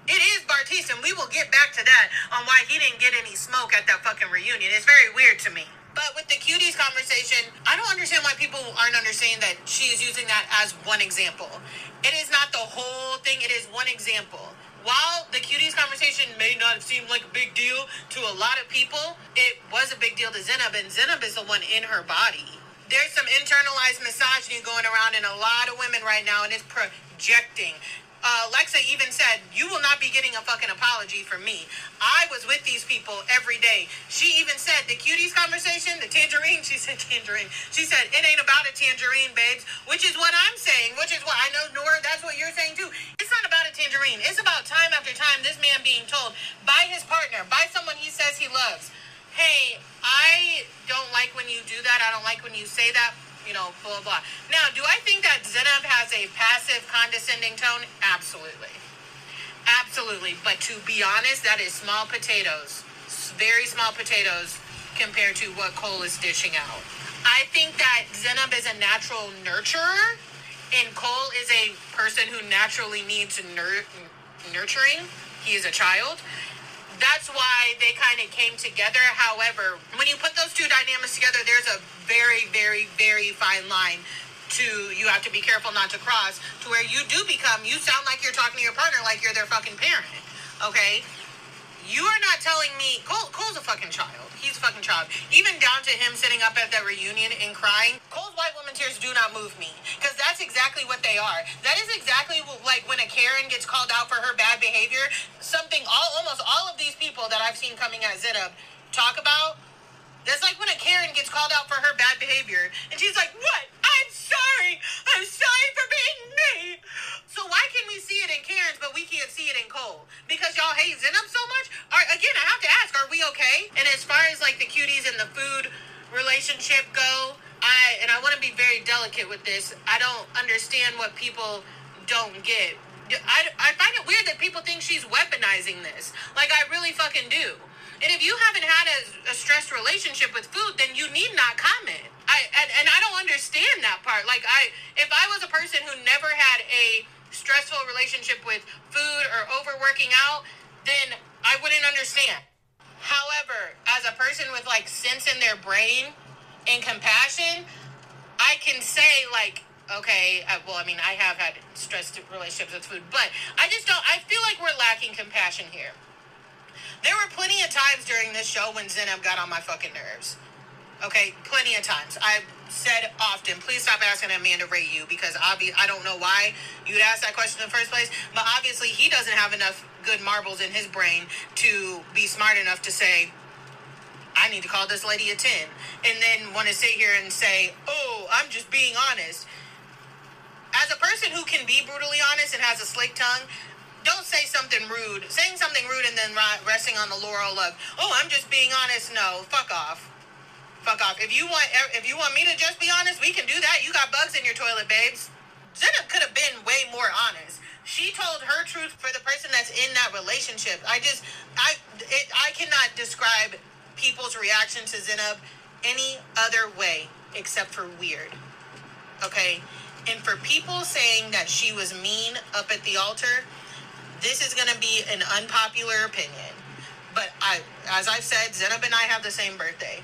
it is bartise and we will get back to that on why he didn't get any smoke at that fucking reunion. It's very weird to me. But with the cuties conversation, I don't understand why people aren't understanding that she is using that as one example. It is not the whole thing, it is one example. While the cuties conversation may not seem like a big deal to a lot of people, it was a big deal to Zanab, and Zanab is the one in her body. There's some internalized misogyny going around in a lot of women right now, and it's projecting uh, Lexa even said, You will not be getting a fucking apology from me. I was with these people every day. She even said, The cuties conversation, the tangerine, she said tangerine. She said, It ain't about a tangerine, babes, which is what I'm saying, which is what I know, Nora, that's what you're saying too. It's not about a tangerine. It's about time after time this man being told by his partner, by someone he says he loves, Hey, I don't like when you do that. I don't like when you say that you know, blah, blah. Now, do I think that Zanab has a passive, condescending tone? Absolutely. Absolutely. But to be honest, that is small potatoes. Very small potatoes compared to what Cole is dishing out. I think that Zanab is a natural nurturer, and Cole is a person who naturally needs nur- nurturing. He is a child that's why they kind of came together. However, when you put those two dynamics together, there's a very, very, very fine line to you have to be careful not to cross to where you do become you sound like you're talking to your partner like you're their fucking parent. Okay? You are not telling me Cole, Cole's a fucking child. He's a fucking child. Even down to him sitting up at that reunion and crying. Cole's white woman tears do not move me because that's exactly what they are. That is exactly what, like when a Karen gets called out for her bad behavior. Something all almost all of these people that I've seen coming at Zanab talk about that's like when a Karen gets called out for her bad behavior, and she's like, "What? I'm sorry. I'm sorry for being me." So why can we see it in Karen's, but we can't see it in Cole? Because y'all hate Zanab so much? Are, again, I have to ask: Are we okay? And as far as like the cuties and the food relationship go, I and I want to be very delicate with this. I don't understand what people don't get. I, I find it weird that people think she's weaponizing this. Like I really fucking do. And if you haven't had a, a stressed relationship with food, then you need not comment. I and, and I don't understand that part. Like I if I was a person who never had a stressful relationship with food or overworking out, then I wouldn't understand. However, as a person with like sense in their brain and compassion, I can say like okay uh, well i mean i have had stressed relationships with food but i just don't i feel like we're lacking compassion here there were plenty of times during this show when Zanab got on my fucking nerves. Okay, plenty of times. I've said often, please stop asking Amanda rate you because obvi- I don't know why you'd ask that question in the first place. But obviously, he doesn't have enough good marbles in his brain to be smart enough to say, I need to call this lady a 10. And then want to sit here and say, oh, I'm just being honest. As a person who can be brutally honest and has a slick tongue, don't say something rude. Saying something rude and then resting on the laurel of, oh, I'm just being honest. No, fuck off. Fuck off. If you want, if you want me to just be honest, we can do that. You got bugs in your toilet, babes. Zanab could have been way more honest. She told her truth for the person that's in that relationship. I just, I, it, I cannot describe people's reaction to Zanab any other way except for weird. Okay? And for people saying that she was mean up at the altar, this is going to be an unpopular opinion. But I, as I've said, Zanab and I have the same birthday.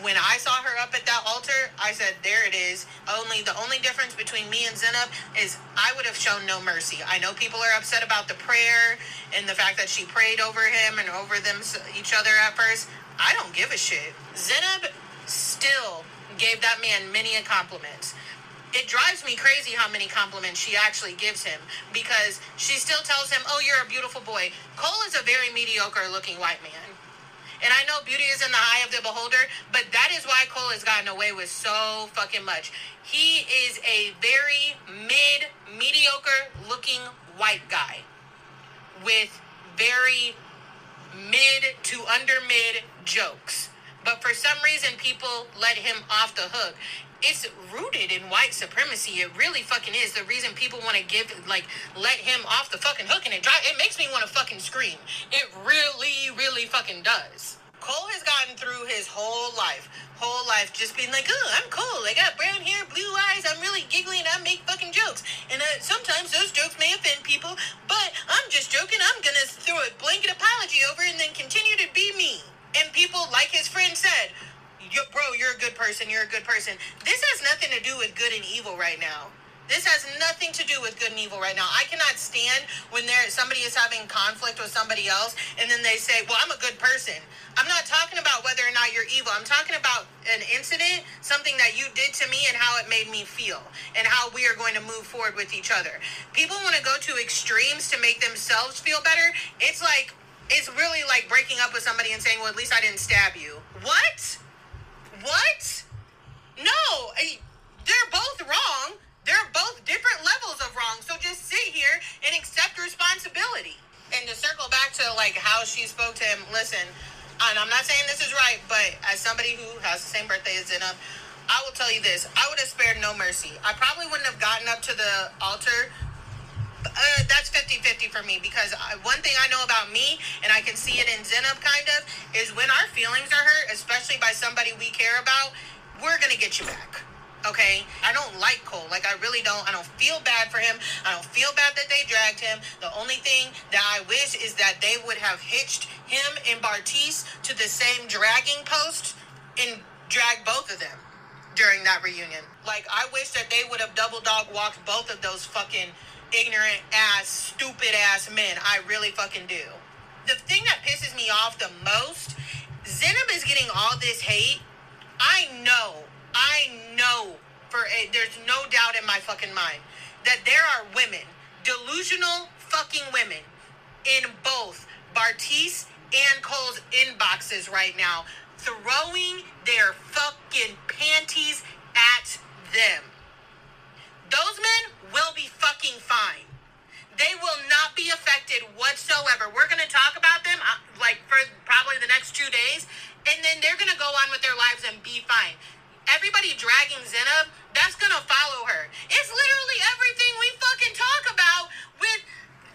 When I saw her up at that altar, I said, "There it is." Only the only difference between me and Zanab is I would have shown no mercy. I know people are upset about the prayer and the fact that she prayed over him and over them each other at first. I don't give a shit. Zanab still gave that man many a compliments. It drives me crazy how many compliments she actually gives him because she still tells him, "Oh, you're a beautiful boy." Cole is a very mediocre looking white man. And I know beauty is in the eye of the beholder, but that is why Cole has gotten away with so fucking much. He is a very mid, mediocre looking white guy with very mid to under mid jokes. But for some reason, people let him off the hook. It's rooted in white supremacy. It really fucking is. The reason people want to give, like, let him off the fucking hook and it drive, it makes me want to fucking scream. It really, really fucking does. Cole has gotten through his whole life, whole life, just being like, oh, I'm Cole. I got brown hair, blue eyes. I'm really giggly and I make fucking jokes. And uh, sometimes those jokes may offend people, but I'm just joking. I'm to throw a blanket apology over and then continue to be me. And people, like his friend said, Yo, bro, you're a good person. You're a good person. This has nothing to do with good and evil right now. This has nothing to do with good and evil right now. I cannot stand when there somebody is having conflict with somebody else and then they say, "Well, I'm a good person." I'm not talking about whether or not you're evil. I'm talking about an incident, something that you did to me and how it made me feel and how we are going to move forward with each other. People want to go to extremes to make themselves feel better. It's like it's really like breaking up with somebody and saying, "Well, at least I didn't stab you." What? What? No, they're both wrong. They're both different levels of wrong. So just sit here and accept responsibility. And to circle back to like how she spoke to him, listen, and I'm not saying this is right, but as somebody who has the same birthday as Zanab, I will tell you this: I would have spared no mercy. I probably wouldn't have gotten up to the altar. Uh, that's 50-50 for me because I, one thing I know about me, and I can see it in Zanab kind of, is when our feelings are hurt, especially by somebody we care about, we're gonna get you back Okay, I don't like Cole. Like I really don't. I don't feel bad for him. I don't feel bad that they dragged him. The only thing that I wish is that they would have hitched him and Bartise to the same dragging post and dragged both of them during that reunion. Like I wish that they would have double dog walked both of those fucking ignorant ass, stupid ass men. I really fucking do. The thing that pisses me off the most, Zanab is getting all this hate. I know I know for a, there's no doubt in my fucking mind that there are women, delusional fucking women, in both Bartise and Cole's inboxes right now, throwing their fucking panties at them. Those men will be fucking fine. They will not be affected whatsoever. We're going to talk about them uh, like for probably the next two days, and then they're going to go on with their lives and be fine everybody dragging Zanab, that's gonna follow her. It's literally everything we fucking talk about with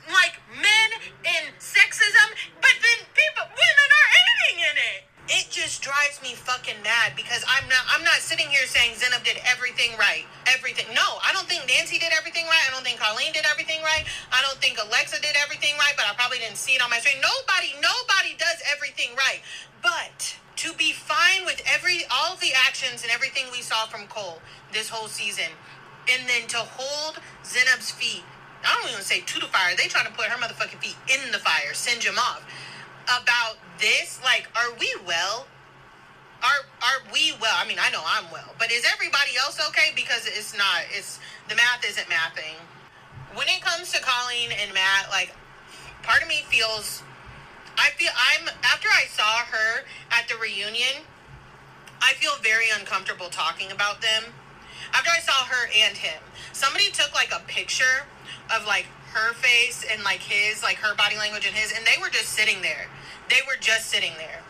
like men and sexism, but then people women are aiding in it. It just drives me fucking mad because I'm not I'm not sitting here saying Zanab did everything right. Everything. No, I don't think Nancy did everything right. I don't think Colleen did everything right. I don't think Alexa did everything right, but I probably didn't see it on my screen. Nobody, nobody does everything right. But to be fine with every all the actions and everything we saw from Cole this whole season, and then to hold Zanab's feet. I don't even say to the fire. They trying to put her motherfucking feet in the fire, singe him off. About this, like, are we well? Are are we well? I mean, I know I'm well, but is everybody else okay? Because it's not. It's the math isn't mathing. When it comes to Colleen and Matt, like part of me feels. I feel I'm after I saw her at the reunion. I feel very uncomfortable talking about them. After I saw her and him, somebody took like a picture of like her face and like his, like her body language and his, and they were just sitting there. They were just sitting there.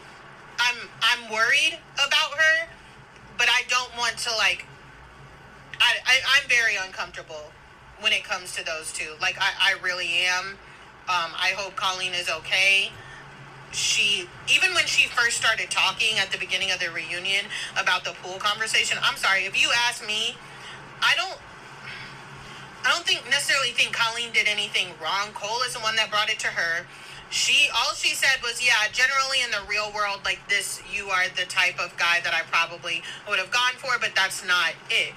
I'm I'm worried about her, but I don't want to like. I, I I'm very uncomfortable when it comes to those two. Like I I really am. Um, I hope Colleen is okay. She even when she first started talking at the beginning of the reunion about the pool conversation. I'm sorry if you ask me, I don't. I don't think necessarily think Colleen did anything wrong. Cole is the one that brought it to her she all she said was yeah generally in the real world like this you are the type of guy that i probably would have gone for but that's not it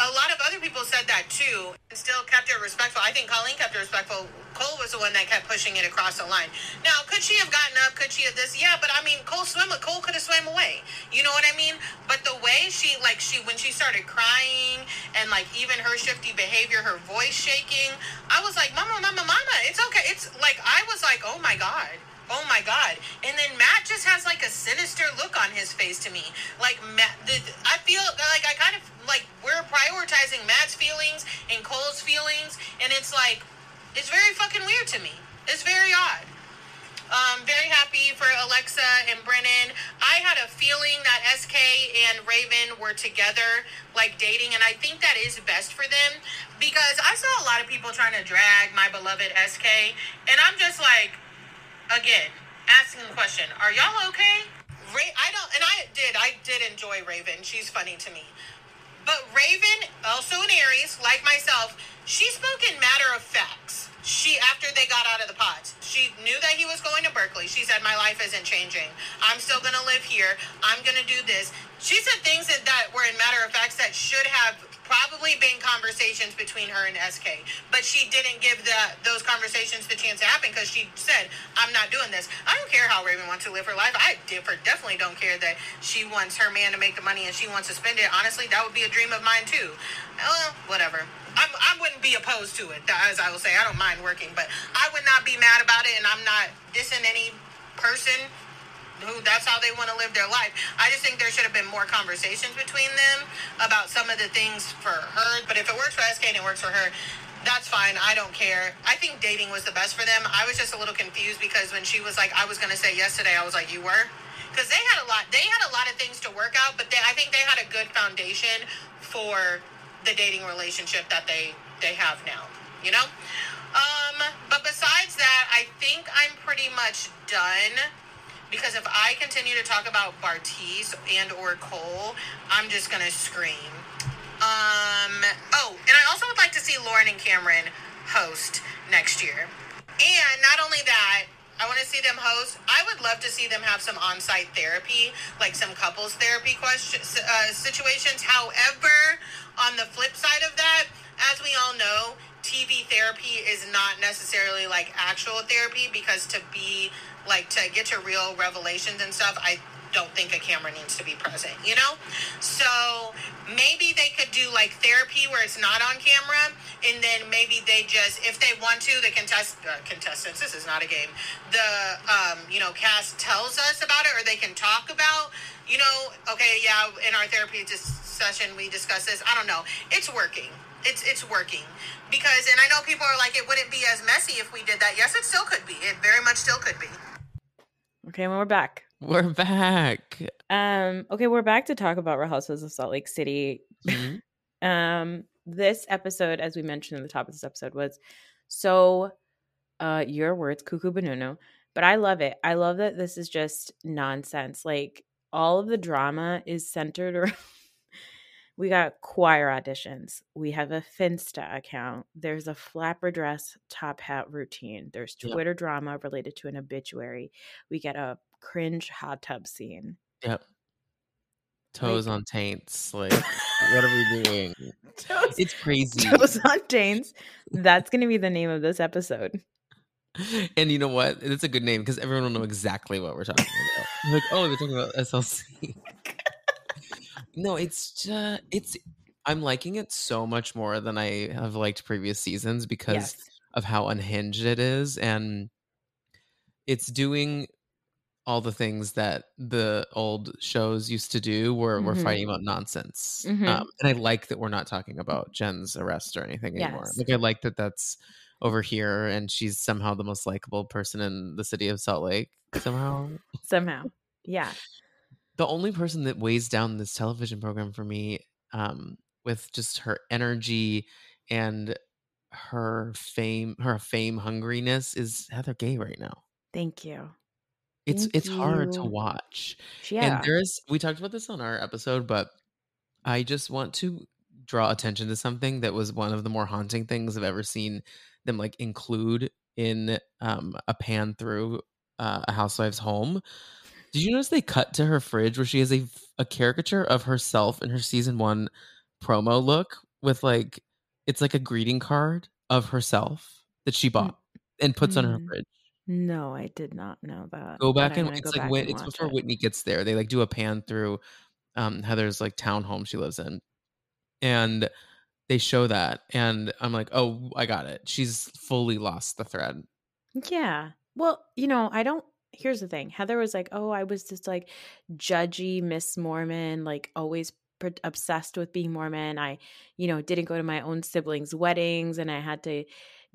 a lot of other people said that too and still kept it respectful. I think Colleen kept it respectful. Cole was the one that kept pushing it across the line. Now, could she have gotten up? Could she have this? Yeah, but I mean, Cole swim. Cole could have swam away. You know what I mean? But the way she, like, she when she started crying and like even her shifty behavior, her voice shaking, I was like, Mama, Mama, Mama, it's okay. It's like I was like, oh my god oh my god and then matt just has like a sinister look on his face to me like matt the, i feel like i kind of like we're prioritizing matt's feelings and cole's feelings and it's like it's very fucking weird to me it's very odd um, very happy for Alexa and Brennon. I had a feeling that SK and Raven were together, like dating, and I think that is best for them because I saw a lot of people trying to drag my beloved SK, and I'm just like, again, asking the question, are y'all okay? Ray, I don't, and I did, I did enjoy Raven. She's funny to me. But Raven, also an Aries, like myself, she spoke in matter of facts. She, after they got out of the pods, she knew that he was going to Berkeley. She said, My life isn't changing. I'm still going to live here. I'm going to do this. She said things that, that were in matter of facts that should have probably been conversations between her and SK, but she didn't give the those conversations the chance to happen because she said, "I'm not doing this." I don't care how Raven wants to live her life. I definitely don't care that she wants her man to make the money and she wants to spend it. Honestly, that would be a dream of mine too. Well, whatever. I'm, I wouldn't be opposed to it, as I will say. I don't mind working, but I would not be mad about it, and I'm not dissing any person who that's how they want to live their life. I just think there should have been more conversations between them about some of the things for her. But if it works for SK and it works for her, that's fine. I don't care. I think dating was the best for them. I was just a little confused because when she was like, I was going to say yesterday, I was like, you were? Because they had a lot. They had a lot of things to work out, but they, I think they had a good foundation for the dating relationship that they they have now. You know. Um, but besides that, I think I'm pretty much done because if I continue to talk about Bartise and or Cole, I'm just gonna scream. Um. Oh, and I also would like to see Lauren and Cameron host next year. And not only that, I want to see them host. I would love to see them have some on-site therapy, like some couples therapy questions, uh, situations. However, on the flip side of that, as we all know, TV therapy is not necessarily like actual therapy because to be like to get to real revelations and stuff, I don't think a camera needs to be present, you know? So maybe they could do like therapy where it's not on camera, and then maybe they just, if they want to, the contest uh, contestants. This is not a game. The um, you know cast tells us about it, or they can talk about, you know, okay, yeah, in our therapy dis- session we discuss this. I don't know. It's working. It's it's working because, and I know people are like, it wouldn't be as messy if we did that. Yes, it still could be. It very much still could be. Okay, well, we're back. We're back. Um, okay, we're back to talk about Real Housewives of Salt Lake City. Mhm. um, this episode, as we mentioned in the top of this episode, was so uh your words, cuckoo banunu. But I love it. I love that this is just nonsense. Like all of the drama is centered around we got choir auditions. We have a Finsta account. There's a flapper dress top hat routine. There's Yep. Twitter drama related to an obituary. We get a cringe hot tub scene. Yep. Toes on taints. Like, what are we doing? Toes, It's crazy. toes on taints. That's going to be the name of this episode. And you know what? It's a good name because everyone will know exactly what we're talking about. like, oh, they're talking about SLC. No, it's just it's I'm liking it so much more than I have liked previous seasons because Yes. of how unhinged it is and it's doing all the things that the old shows used to do where we're Mhm. fighting about nonsense. Mhm. Um, and I like that we're not talking about Jen's arrest or anything anymore. Like I like that that's over here and she's somehow the most likable person in the city of Salt Lake somehow. Somehow. Yeah. The only person that weighs down this television program for me um, with just her energy and her fame her fame hungriness is heather gay right now Thank you. it's Thank it's hard to watch Yeah. and there's we talked about this on our episode but i just want to draw attention to something that was one of the more haunting things i've ever seen them like include in um, a pan through uh, a housewife's home did you notice they cut to her fridge where she has a, a caricature of herself in her season one promo look with like it's like a greeting card of herself that she bought and puts on her Mm. fridge no, I did not know that. go back and it's like when it's before it. Whitney gets there. They like do a pan through um Heather's like townhome she lives in. And they show that and I'm like, "Oh, I got it. She's fully lost the thread." Yeah. Well, you know, I don't. Here's the thing Heather was like, oh, I was just like judgy Miss Mormon, like always obsessed with being Mormon. I, you know, didn't go to my own siblings' weddings and I had to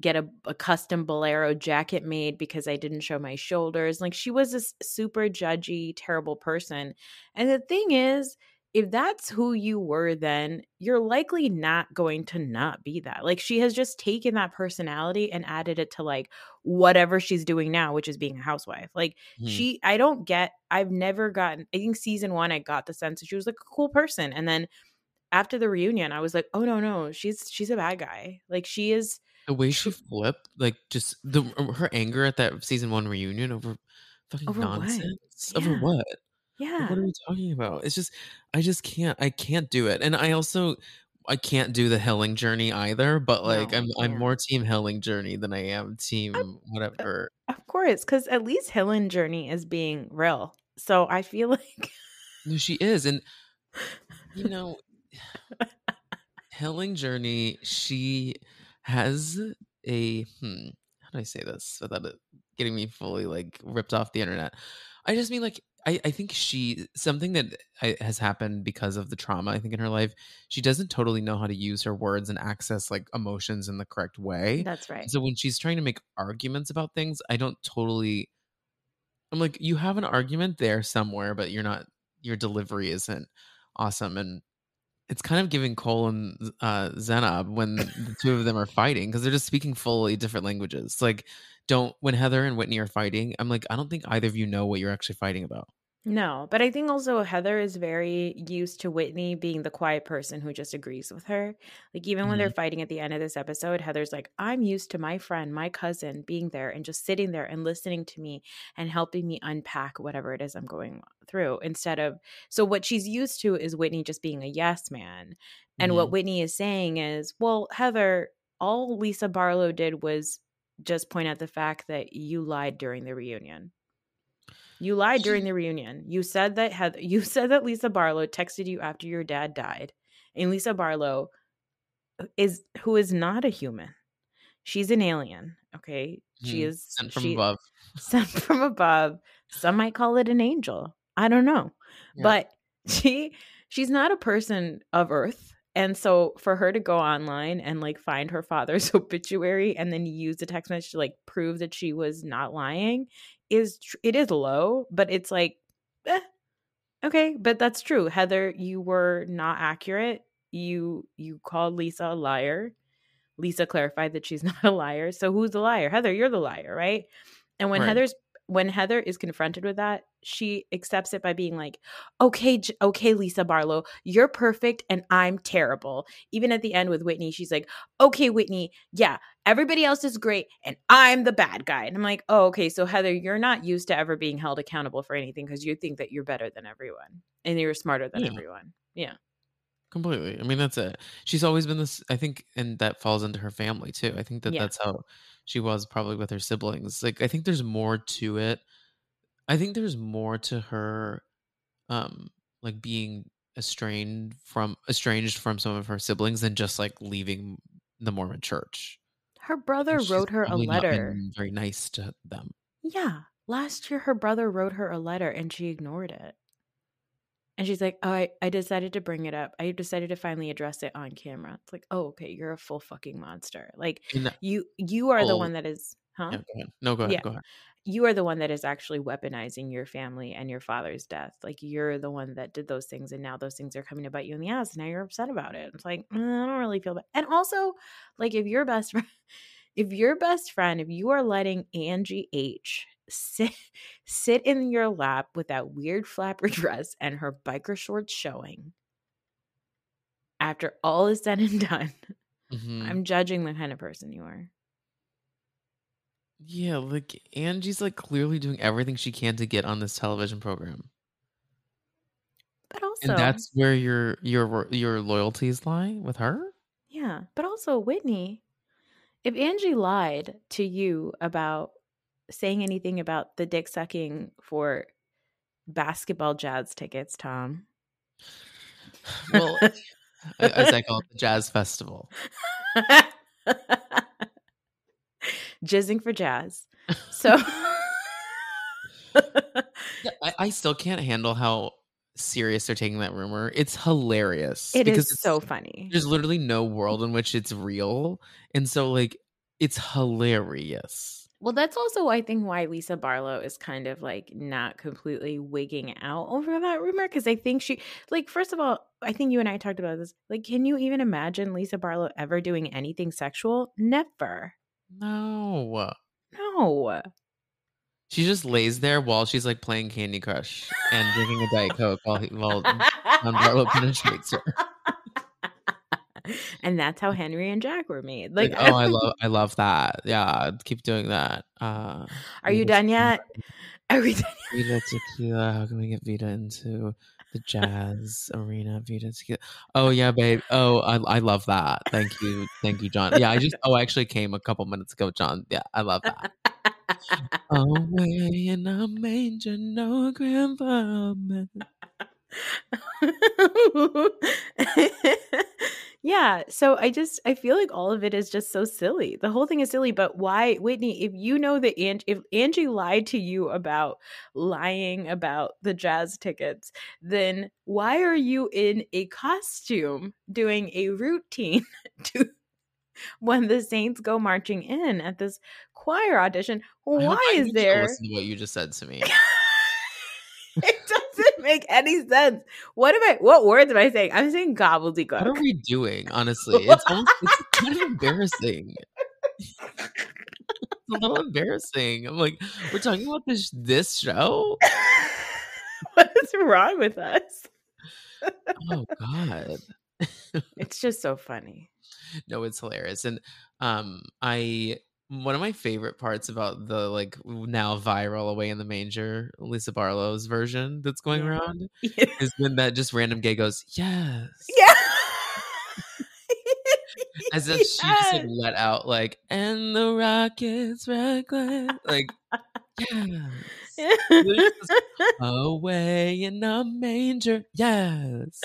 get a, a custom bolero jacket made because I didn't show my shoulders. Like she was this super judgy, terrible person. And the thing is, if that's who you were then, you're likely not going to not be that. Like she has just taken that personality and added it to like whatever she's doing now, which is being a housewife. Like Hmm. she, I don't get, I've never gotten, I think season one, I got the sense that she was like a cool person. And then after the reunion, I was like, oh no, no, she's, she's a bad guy. Like she is, The way she flipped, like just the her anger at that season 1 reunion over fucking nonsense. Over what? nonsense. Over Yeah. what? Like, what are we talking about? It's just I just can't I can't do it. And I also I can't do the Helling journey either, but like No, I I'm I'm more team Helling journey than I am team whatever. Of course, because at least Helen Journey is being real. So I feel like No, she is. And you know Helling journey, she has a hmm, how do I say this without it getting me fully like ripped off the internet? I just mean like I, I think she something that I, has happened because of the trauma I think in her life. She doesn't totally know how to use her words and access like emotions in the correct way. that's right. So when she's trying to make arguments about things, I don't totally. I'm like, you have an argument there somewhere, but you're not. Your delivery isn't awesome, and it's kind of giving Cole and uh, Zanab when the two of them are fighting because they're just speaking fully different languages. Like, don't when Heather and Whitney are fighting, I'm like, I don't think either of you know what you're actually fighting about. No, but I think also Heather is very used to Whitney being the quiet person who just agrees with her. Like even when they're mm-hmm. fighting at the end of this episode, Heather's like, "I'm used to my friend, my cousin being there and just sitting there and listening to me and helping me unpack whatever it is I'm going through." Instead of so what she's used to is Whitney just being a yes man. And what mm-hmm. Whitney is saying is, "Well, Heather, all Lisa Barlow did was just point out the fact that you lied during the reunion." You lied during the reunion. You said that Heather, you said that Lisa Barlow texted you after your dad died. And Lisa Barlow is who is not a human. She's an alien, okay? She Mhm. is sent from she, above. sent from above. Some might call it an angel. I don't know. Yeah. But she she's not a person of earth. And so for her to go online and like find her father's obituary and then use the text message to like prove that she was not lying is tr- it is low, but it's like eh, okay, but that's true. Heather, you were not accurate. You you called Lisa a liar. Lisa clarified that she's not a liar. So who's the liar? Heather, you're the liar, right? And when Right. Heather's when Heather is confronted with that, she accepts it by being like, "Okay, J- okay, Lisa Barlow, you're perfect and I'm terrible." Even at the end with Whitney, she's like, "Okay, Whitney, yeah, everybody else is great and I'm the bad guy." And I'm like, "Oh, okay, so Heather, you're not used to ever being held accountable for anything because you think that you're better than everyone and you're smarter than Yeah. everyone." Yeah. Completely. I mean, that's it. She's always been this. I think, and that falls into her family too. I think that Yeah. that's how she was probably with her siblings. Like, I think there's more to it. I think there's more to her, um, like being estranged from estranged from some of her siblings and just like leaving the Mormon church. Her brother wrote her a probably not been letter. very nice to them. Yeah. Last year, her brother wrote her a letter and she ignored it. And she's like, Oh, I, I decided to bring it up. I decided to finally address it on camera. It's like, Oh, okay, you're a full fucking monster. Like, And you you are the one that is, huh? yeah, go. No, go ahead. Yeah. Go ahead. You are the one that is actually weaponizing your family and your father's death. Like, you're the one that did those things. And now those things are coming to bite you in the ass. And now you're upset about it. It's like, mm, I don't really feel bad. And also, like, if your best friend, if your best friend, if you are letting Angie H sit sit in your lap with that weird flapper dress and her biker shorts showing, after all is said and done, Mhm. I'm judging the kind of person you are. Yeah, like Angie's like clearly doing everything she can to get on this television program. But also, And that's where your your your loyalties lie with her? yeah. But also, Whitney, if Angie lied to you about saying anything about the dick sucking for basketball jazz tickets, Tom. Well, as I call it, the jazz festival. Jizzing for jazz. So I, I still can't handle how serious they're taking that rumor. It's hilarious. it because is it's- so funny. There's literally no world in which it's real, and so like it's hilarious. Well, that's also I think why Lisa Barlow is kind of like not completely wigging out over that rumor because I think she like first of all, I think you and I talked about this. Like, can you even imagine Lisa Barlow ever doing anything sexual? Never. No, No. she just lays there while she's like playing Candy Crush and drinking a Diet Coke while he, while Barlow penetrates her. and that's how Henry and Jack were made. Like, Like, oh, I love I love that. Yeah, keep doing that. Uh, are you done yet? Are we done? Vida Tequila. How can we get Vida into the jazz arena? Vida Tequila. Oh yeah, babe. Oh, I I love that. Thank you, thank you, John. Yeah, I just oh I actually came a couple minutes ago, John. Yeah, I love that. Away in a manger, no grandfather. Yeah so i just i feel like all of it is just so silly the whole thing is silly but why whitney if you know that Angie, if angie lied to you about lying about the jazz tickets then why are you in a costume doing a routine to when the saints go marching in at this choir audition why is need you to there Listen to what you just said to me. it make any sense. What am I? What words am I saying? I'm saying gobbledygook. What are we doing? Honestly, it's almost it's kind of embarrassing. it's a little embarrassing. I'm like, we're talking about this this show. what is wrong with us? Oh God. It's just so funny. no it's hilarious and um i one of my favorite parts about the like now viral away in the manger lisa barlow's version that's going Yeah. around is when that just random gay goes yes. Yeah. as if she just like let out like and the rockets reckless like yes. Literally away in a manger yes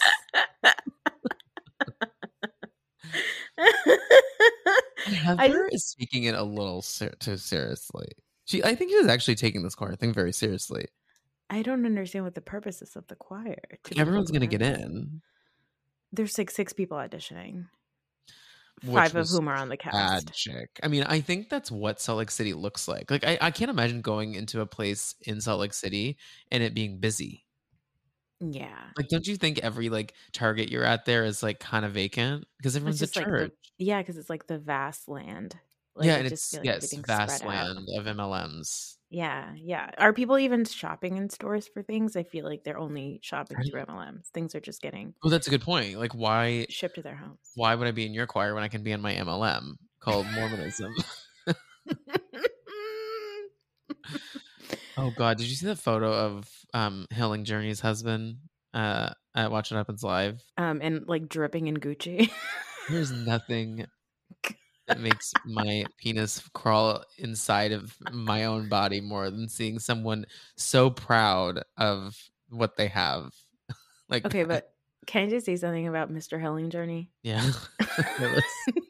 heather is taking it a little ser- too seriously she i think she's actually taking this choir thing very seriously I don't understand what the purpose is of the choir. to everyone's gonna get in There's like six people auditioning, which five of whom are on the cast. chick. I mean, I think that's what Salt Lake City looks like. Like, I, I can't imagine going into a place in Salt Lake City and it being busy. Yeah. Like, don't you think every like Target you're at there is like kind of vacant because everyone's at like the- church? Yeah, because it's like the vast land. Like, yeah, and just it's like yes, vast spread out. land of MLMs. Yeah, yeah. Are people even shopping in stores for things? I feel like they're only shopping through MLMs. Things are just getting Well, that's a good point. Like, why shipped to their homes. why would I be in your choir when I can be in my MLM called Mormonism? oh God, did you see the photo of um Hailing Journey's husband uh at Watch What Happens Live? um, and like dripping in Gucci. There's nothing that makes my penis crawl inside of my own body more than seeing someone so proud of what they have. like okay, but Can I just say something about Mr. Helling Journey? Yeah.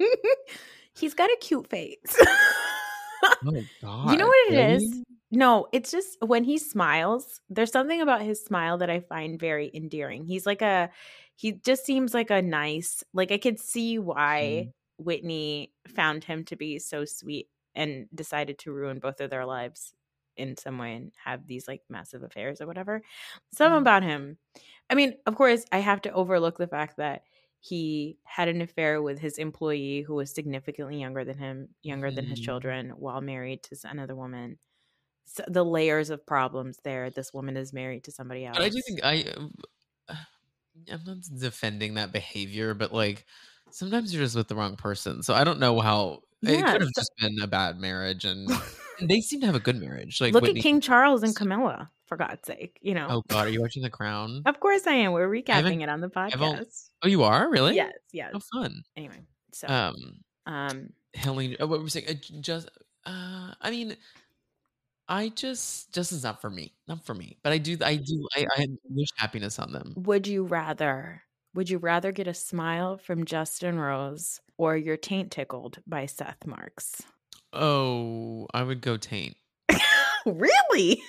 He's got a cute face. oh my God. You know what it is? No, it's just when he smiles, there's something about his smile that I find very endearing. He's like a he just seems like a nice, like I could see why Whitney found him to be so sweet and decided to ruin both of their lives in some way and have these like massive affairs or whatever. Some Mm. about him. I mean, of course, I have to overlook the fact that he had an affair with his employee who was significantly younger than him, younger than his Mhm. children, while married to another woman. The layers of problems there. This woman is married to somebody else. But I do think I uh, I'm not defending that behavior, but like sometimes you're just with the wrong person. So I don't know how it could have so- just been a bad marriage and, and they seem to have a good marriage. Like Look Whitney- at King Charles and Camilla, for God's sake. You know, Oh God, are you watching The Crown? of course I am. We're recapping it on the podcast. Oh, you are really? Yes, yes. Oh, fun. Anyway, so Um, um, Helene, oh, what were we saying? Uh, just, uh, I mean, I just, just is not for me, not for me. But I do, I do, I, I wish happiness on them. would you rather? Would you rather get a smile from Justin Rose or your taint tickled by Seth Marks? Oh, I would go Taint. really?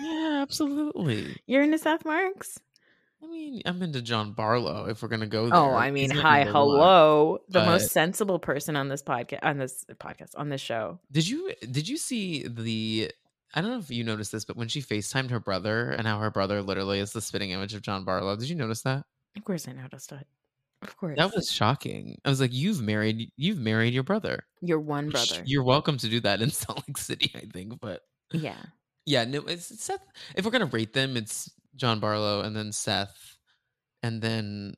Yeah, absolutely. You're into Seth Marks? I mean, I'm into John Barlow. If we're gonna go oh, there, Oh, I mean, He's hi, one. hello, the but- most sensible person on this podcast, on this podcast, on this show. Did you did you see the? I don't know if you noticed this, but when she Facetimed her brother and how her brother literally is the spitting image of John Barlow, did you notice that? Of course, I noticed it. Of course, That was shocking. I was like, "You've married, you've married your brother. your one brother. You're welcome to do that in Salt Lake City, I think. But yeah, yeah, no, it's, it's Seth. If we're gonna rate them, it's John Barlow and then Seth, and then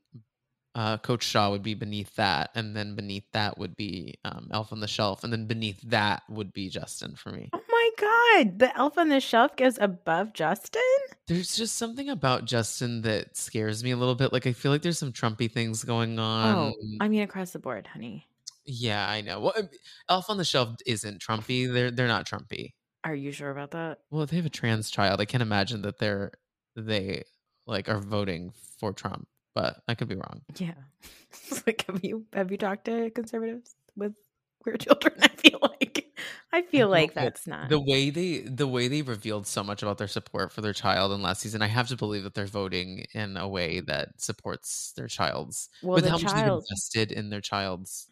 uh, Coach Shah would be beneath that, and then beneath that would be um, Elf on the Shelf, and then beneath that would be Justin for me. Oh my god, the elf on the shelf goes above Justin? There's just something about Justin that scares me a little bit. Like I feel like there's some Trumpy things going on. oh, I mean across the board, honey. yeah, I know. Well, Elf on the Shelf isn't Trumpy. They're they're not Trumpy. Are you sure about that? Well, if they have a trans child, I can't imagine that they're they like are voting for Trump. But I could be wrong. Yeah. Like have you have you talked to conservatives with queer children? I feel like I feel like that's not The way they the way they revealed so much about their support for their child in last season, I have to believe that they're voting in a way that supports their child's well with the how much they've child invested in their child's.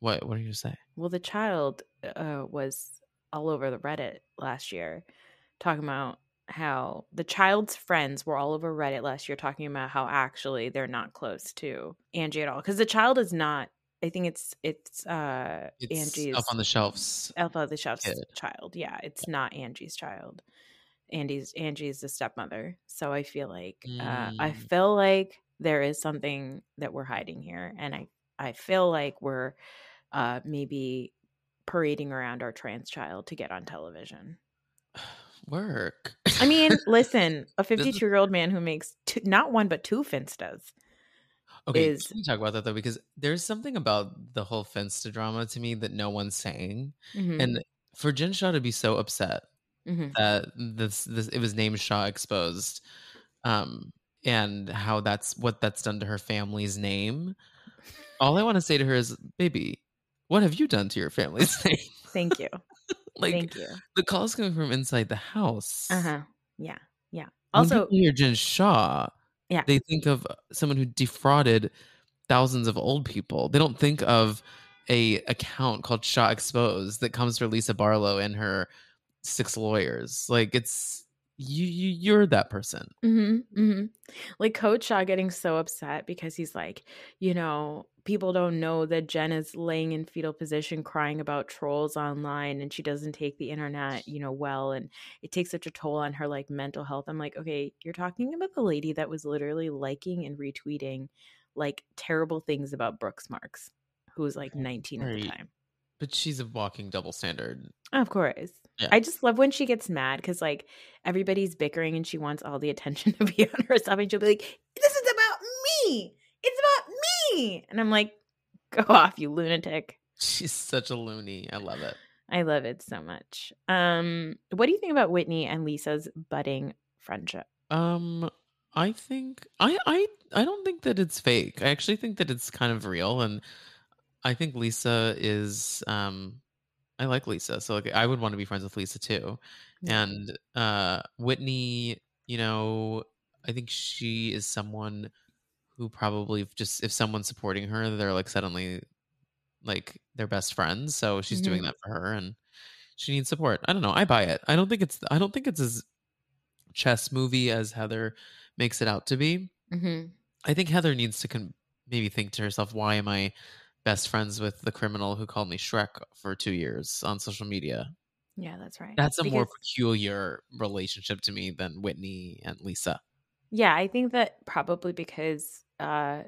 What what are you gonna say? well the child uh, was all over the Reddit last year talking about how the child's friends were all over Reddit last year talking about how actually they're not close to Angie at all because the child is not I think it's it's uh It's Angie's up on the shelves. Alpha the shelves kid. child. Yeah, it's not Angie's child. Andy's Angie's the stepmother. So I feel like uh, I Mm. feel like there is something that we're hiding here, and I I feel like we're uh, maybe parading around our trans child to get on television. Work. I mean, listen, a 52 year old man who makes two, not one but two finstas. Okay, is- can we talk about that though? Because there's something about the whole Finsta drama to me that no one's saying, Mhm, and for Jen Shah to be so upset mhm. that this this it was named Shah exposed, um, and how that's what that's done to her family's name. All I want to say to her is, baby, what have you done to your family's name? Thank you, like the calls coming from inside the house. Uh huh. Yeah, yeah. When Also, people hear Jen Shah, Yeah. they think of someone who defrauded thousands of old people. They don't think of a account called Shah Exposed that comes from Lisa Barlow and her six lawyers. Like it's you, you you're that person. Mm-hmm, mm-hmm. Like Coach Shah getting so upset because he's like, you know, people don't know that Jen is laying in fetal position crying about trolls online and she doesn't take the internet, you know, well and it takes such a toll on her like mental health. I'm like, okay, you're talking about the lady that was literally liking and retweeting like terrible things about Brooks Marks, who was like 19 at the time. But she's a walking double standard. Of course. Yeah. I just love when she gets mad because like everybody's bickering and she wants all the attention to be on herself and she'll be like, This is about me. It's about me. And I'm like, Go off, you lunatic. She's such a loony. I love it. I love it so much. Um, what do you think about Whitney and Lisa's budding friendship? Um I think I I I don't think that it's fake. I actually think that it's kind of real, and I think Lisa is. um I like Lisa, so like I would want to be friends with Lisa too. Yeah. And uh Whitney, you know, I think she is someone who probably just if someone's supporting her, they're like suddenly like they're best friends. So she's doing Mhm. that for her, and she needs support. I don't know. I buy it. I don't think it's. I don't think it's as chess movie as Heather makes it out to be. Mhm. I think Heather needs to con- maybe think to herself, why am I best friends with the criminal who called me Shrek for two years on social media? Yeah, that's right. That's a more peculiar relationship to me than Whitney and Lisa. Yeah, I think that probably because uh,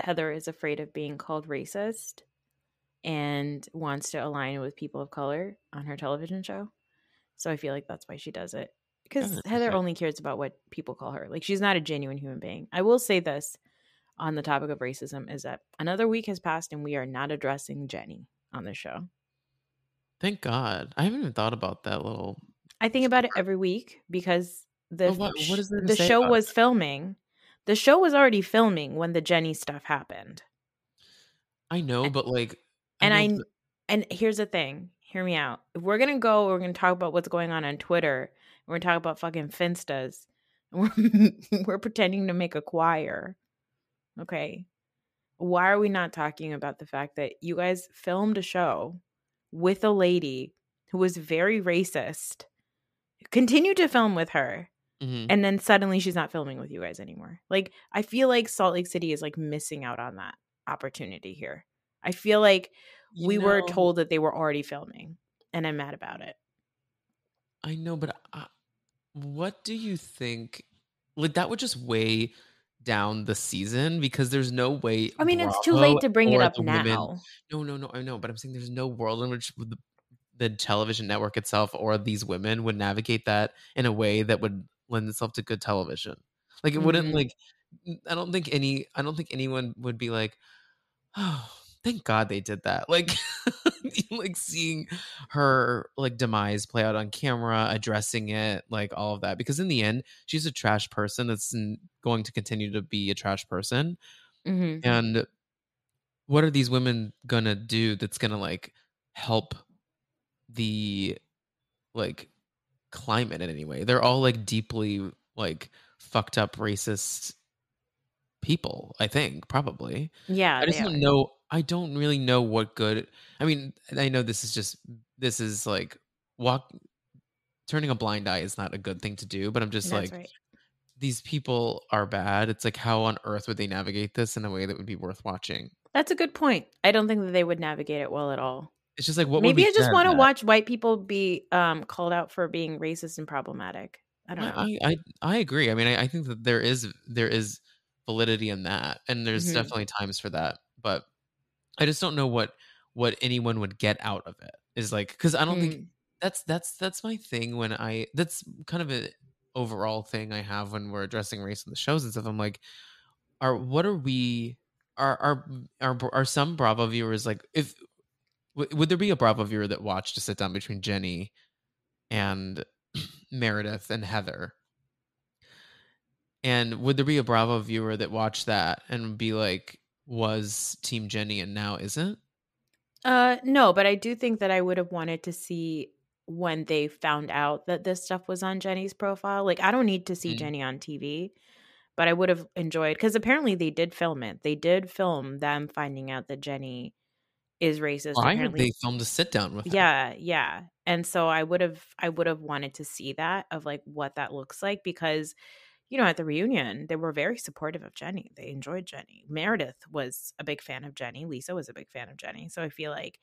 Heather is afraid of being called racist and wants to align with people of color on her television show. So I feel like that's why she does it. Because Heather only cares about what people call her. Like she's not a genuine human being. I will say this on the topic of racism is that another week has passed and we are not addressing Jenny on the show. Thank God. I haven't even thought about that little. I think about it every week because the what- the show was it? filming. The show was already filming when the Jenny stuff happened. I know, but like, And I, know that- and here's the thing. Hear me out. If we're gonna go, we're gonna talk about what's going on on Twitter. We're gonna talk about fucking finstas. We're, we're pretending to make a choir. Okay. Why are we not talking about the fact that you guys filmed a show with a lady who was very racist? continued to film with her Mhm. and then suddenly she's not filming with you guys anymore. Like I feel like Salt Lake City is like missing out on that opportunity here. I feel like You we were told that they were already filming and I'm mad about it. I know, but uh, what do you think? Like that would just weigh down the season because there's no way. I mean, it's too late to bring it up the women- now. No, no, no. I know, but I'm saying there's no world in which the, the television network itself or these women would navigate that in a way that would lend itself to good television. Like it wouldn't Mhm. like. I don't think any. I don't think anyone would be like, oh. Thank God they did that. Like, like seeing her like demise play out on camera, addressing it, like all of that. Because in the end, she's a trash person that's going to continue to be a trash person. hmm And what are these women gonna do that's gonna like help the like climate in any way? They're all like deeply like fucked up racist people, I think, probably. Yeah, I just don't are. know. I don't really know what good. I mean, I know this is just this is like walk turning a blind eye is not a good thing to do, but I'm just That's like right. these people are bad. It's like how on earth would they navigate this in a way that would be worth watching? That's a good point. I don't think that they would navigate it well at all. It's just like what Maybe I just want to watch white people be um, called out for being racist and problematic. I don't know. I, I I agree. I mean, I, I think that there is there is validity in that, and there's Mhm. definitely times for that. But I just don't know what what anyone would get out of it. Is like because I don't think Mm. that's that's that's my thing when I that's kind of a overall thing I have when we're addressing race in the shows and stuff. I'm like, are what are we are are are are some Bravo viewers like if w- would there be a Bravo viewer that watched a sit down between Jenny and Meredith and Heather? And would there be a Bravo viewer that watched that and be like, was Team Jenny and now isn't? Uh, no, but I do think that I would have wanted to see when they found out that this stuff was on Jenny's profile. Like, I don't need to see Mm. Jenny on TV, but I would have enjoyed because apparently they did film it. They did film them finding out that Jenny is racist. Well, apparently. they filmed a sit down with her. yeah, yeah. And so I would have, I would have wanted to see that of like what that looks like because, you know, at the reunion they were very supportive of Jenny. They enjoyed Jenny. Meredith was a big fan of Jenny. Lisa was a big fan of Jenny. So I feel like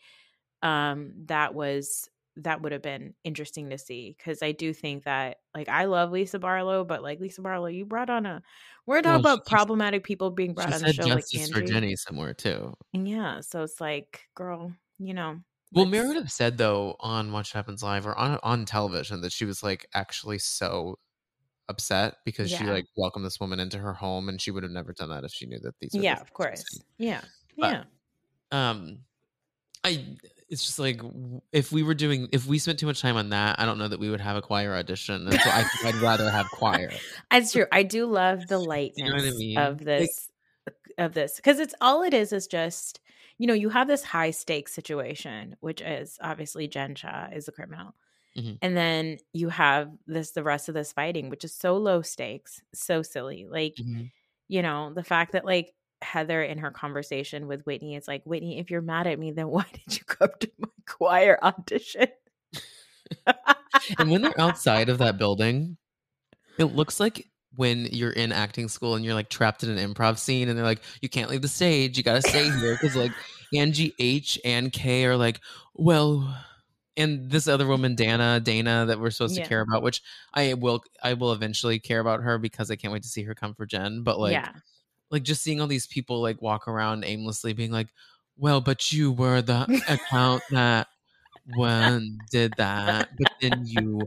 um that was that would have been interesting to see because I do think that like I love Lisa Barlow, but like Lisa Barlow, you brought on a we're talking Well, about problematic people being brought on the show like for Jenny somewhere too. Yeah, so it's like, girl, you know. Well, Meredith said though on Watch What Happens Live or on on television that she was like actually so upset because she like welcomed this woman into her home and she would have never done that if she knew that these. Were Yeah, the of things she was course. Yeah, But- yeah. Um, I it's just like if we were doing if we spent too much time on that, I don't know that we would have a choir audition. And so I, I'd rather have choir. It's true. I do love the lightness You know I mean? of Like- this of this because it's all it is is just you know you have this high stakes situation which is obviously Jen Shah is a criminal Mhm. and then you have this the rest of this fighting which is so low stakes so silly like Mhm. you know the fact that like Heather in her conversation with Whitney is like Whitney if you're mad at me then why did you come to my choir audition And when they're outside of that building, it looks like when you're in acting school and you're like trapped in an improv scene and they're like, you can't leave the stage, you gotta stay here. Because like Angie H and K are like, well, and this other woman, Dana, Dana, that we're supposed Yeah. to care about, which I will I will eventually care about her because I can't wait to see her come for Jen. But like yeah like just seeing all these people like walk around aimlessly being like, well, but you were the account that when did that, but then you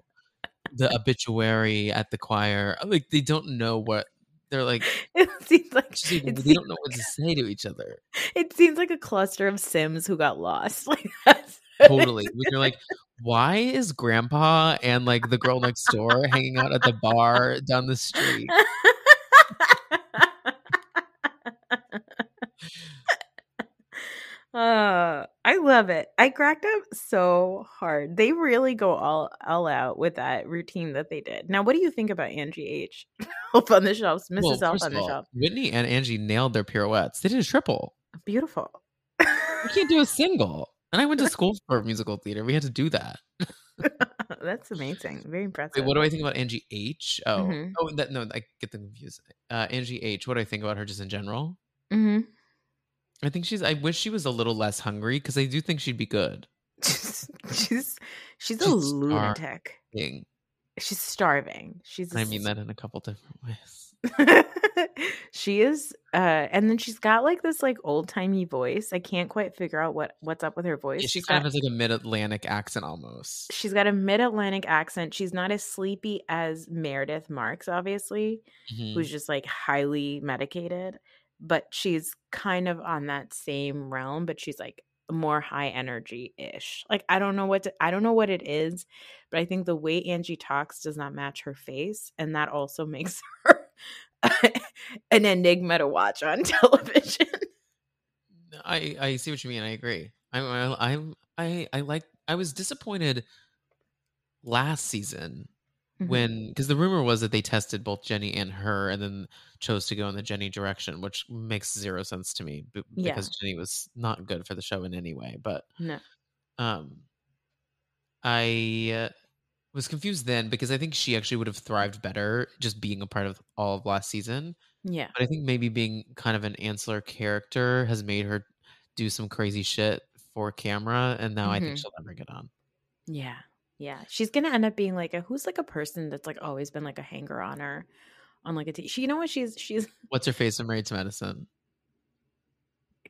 the obituary at the choir. Like they don't know what they're like. it seems like they don't know what to say to each other. It seems like a cluster of Sims who got lost. Like that's what it Totally. You're like, why is Grandpa and like the girl next door hanging out at the bar down the street? uh, I love it. I cracked up so hard. They really go all all out with that routine that they did. Now, what do you think about Angie H? Elf on the shelves, Mrs. Well, Elf on the all, shelf. Whitney and Angie nailed their pirouettes. They did a triple. Beautiful. You can't do a single. And I went to school for musical theater. We had to do that. That's amazing. Very impressive. Wait, what do I think about Angie H? Oh, Mhm. oh, that no, I get them confused. Uh, Angie H. What do I think about her just in general? Mm-hmm. I think she's. I wish she was a little less hungry because I do think she'd be good. she's she's she's a lunatic. She's starving. She's a I mean that in a couple different ways. she is uh and then she's got like this like old-timey voice i can't quite figure out what what's up with her voice Yeah, she she's kind of has like a mid-Atlantic accent almost. she's got a mid-atlantic accent she's not as sleepy as meredith marks obviously Mhm. who's just like highly medicated but she's kind of on that same realm but she's like more high energy ish like i don't know what to, i don't know what it is but i think the way angie talks does not match her face and that also makes her an enigma to watch on television I I see what you mean. I agree. I I I'm- I I like. I was disappointed last season Mhm. when because the rumor was that they tested both Jenny and her, and then chose to go in the Jenny direction, which makes zero sense to me b- Yeah. because Jenny was not good for the show in any way. But no um, I uh, was confused then because I think she actually would have thrived better just being a part of all of last season. yeah But I think maybe being kind of an ancillary character has made her do some crazy shit for camera, and now I think Mhm. she'll never get on. yeah yeah she's gonna end up being like a who's like a person that's like always been like a hanger on her on like a t- she you know what she's she's What's her face in Married to Medicine?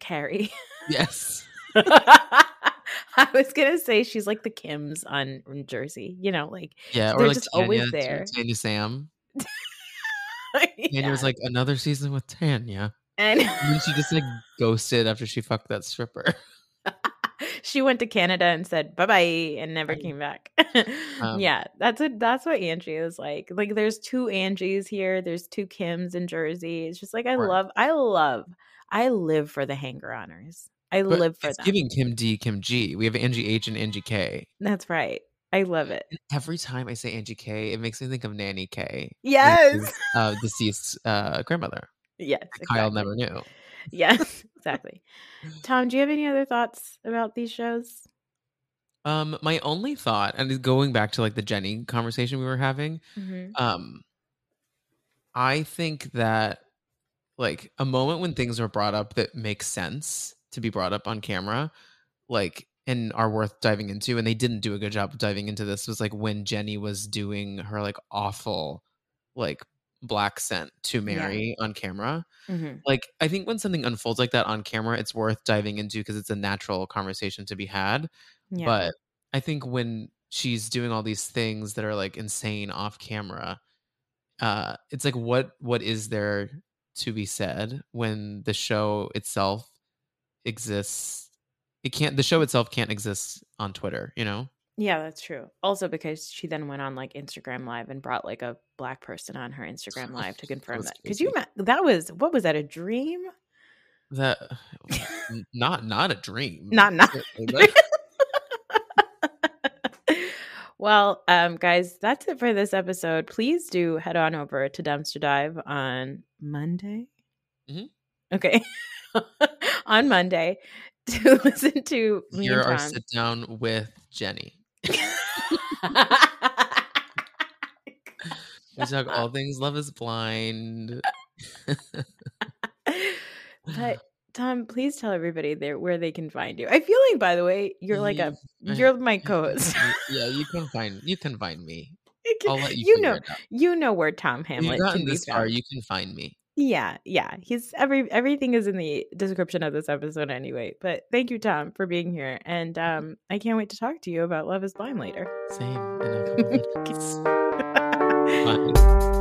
carrie Yes. I was gonna say she's like the Kims on Jersey, you know, like Yeah, or They're like just always there. Tanya Sam. Tanya yeah. was like another season with Tanya. and And then she just like ghosted after she fucked that stripper. she went to Canada and said bye bye and never came back. Um, yeah, that's what that's what Angie is like. Like there's two Angies here, there's two Kims in Jersey. It's just like I Right. love I love I live for the hanger honors. I But live for it's them. giving Kim D, Kim G. We have Angie H and Angie K. That's right. I love it. And every time I say Angie K, it makes me think of Nanny K. Yes. uh, deceased uh, grandmother. Yes. Kyle exactly. never knew. Yes, exactly. Tom, do you have any other thoughts about these shows? Um, my only thought, and going back to like the Jenny conversation we were having, Mm-hmm. um, I think that like a moment when things are brought up that makes sense to be brought up on camera, like and are worth diving into, and they didn't do a good job of diving into this was like when Jenny was doing her like awful like black scent to Yeah. Mary on camera. Mm-hmm. Like I think when something unfolds like that on camera, it's worth diving into because it's a natural conversation to be had. Yeah. But I think when she's doing all these things that are like insane off camera, uh, it's like what what is there to be said when the show itself exists it can't the show itself can't exist on Twitter, you know? Yeah, that's true. Also because she then went on like Instagram live and brought like a black person on her Instagram live to confirm that. Cuz you that was what was that a dream? That not not a dream. Not not. Well, um guys, that's it for this episode. Please do head on over to Dumpster Dive on Monday. Mhm. Okay. On Monday to listen to me Here our sit down with Jenny. We talk all things Love is Blind. but Tom, please tell everybody there where they can find you. I feel like, by the way, you're like a you're my co-host. yeah, you can find you can find me. You can- I'll let you. you know, you know where Tom Hamlett You've gotten can be this far. You can find me. Yeah, yeah. He's every everything is in the description of this episode anyway. But thank you, Tom, for being here, and um, I can't wait to talk to you about Love Is Blind later. Same in a couple minutes.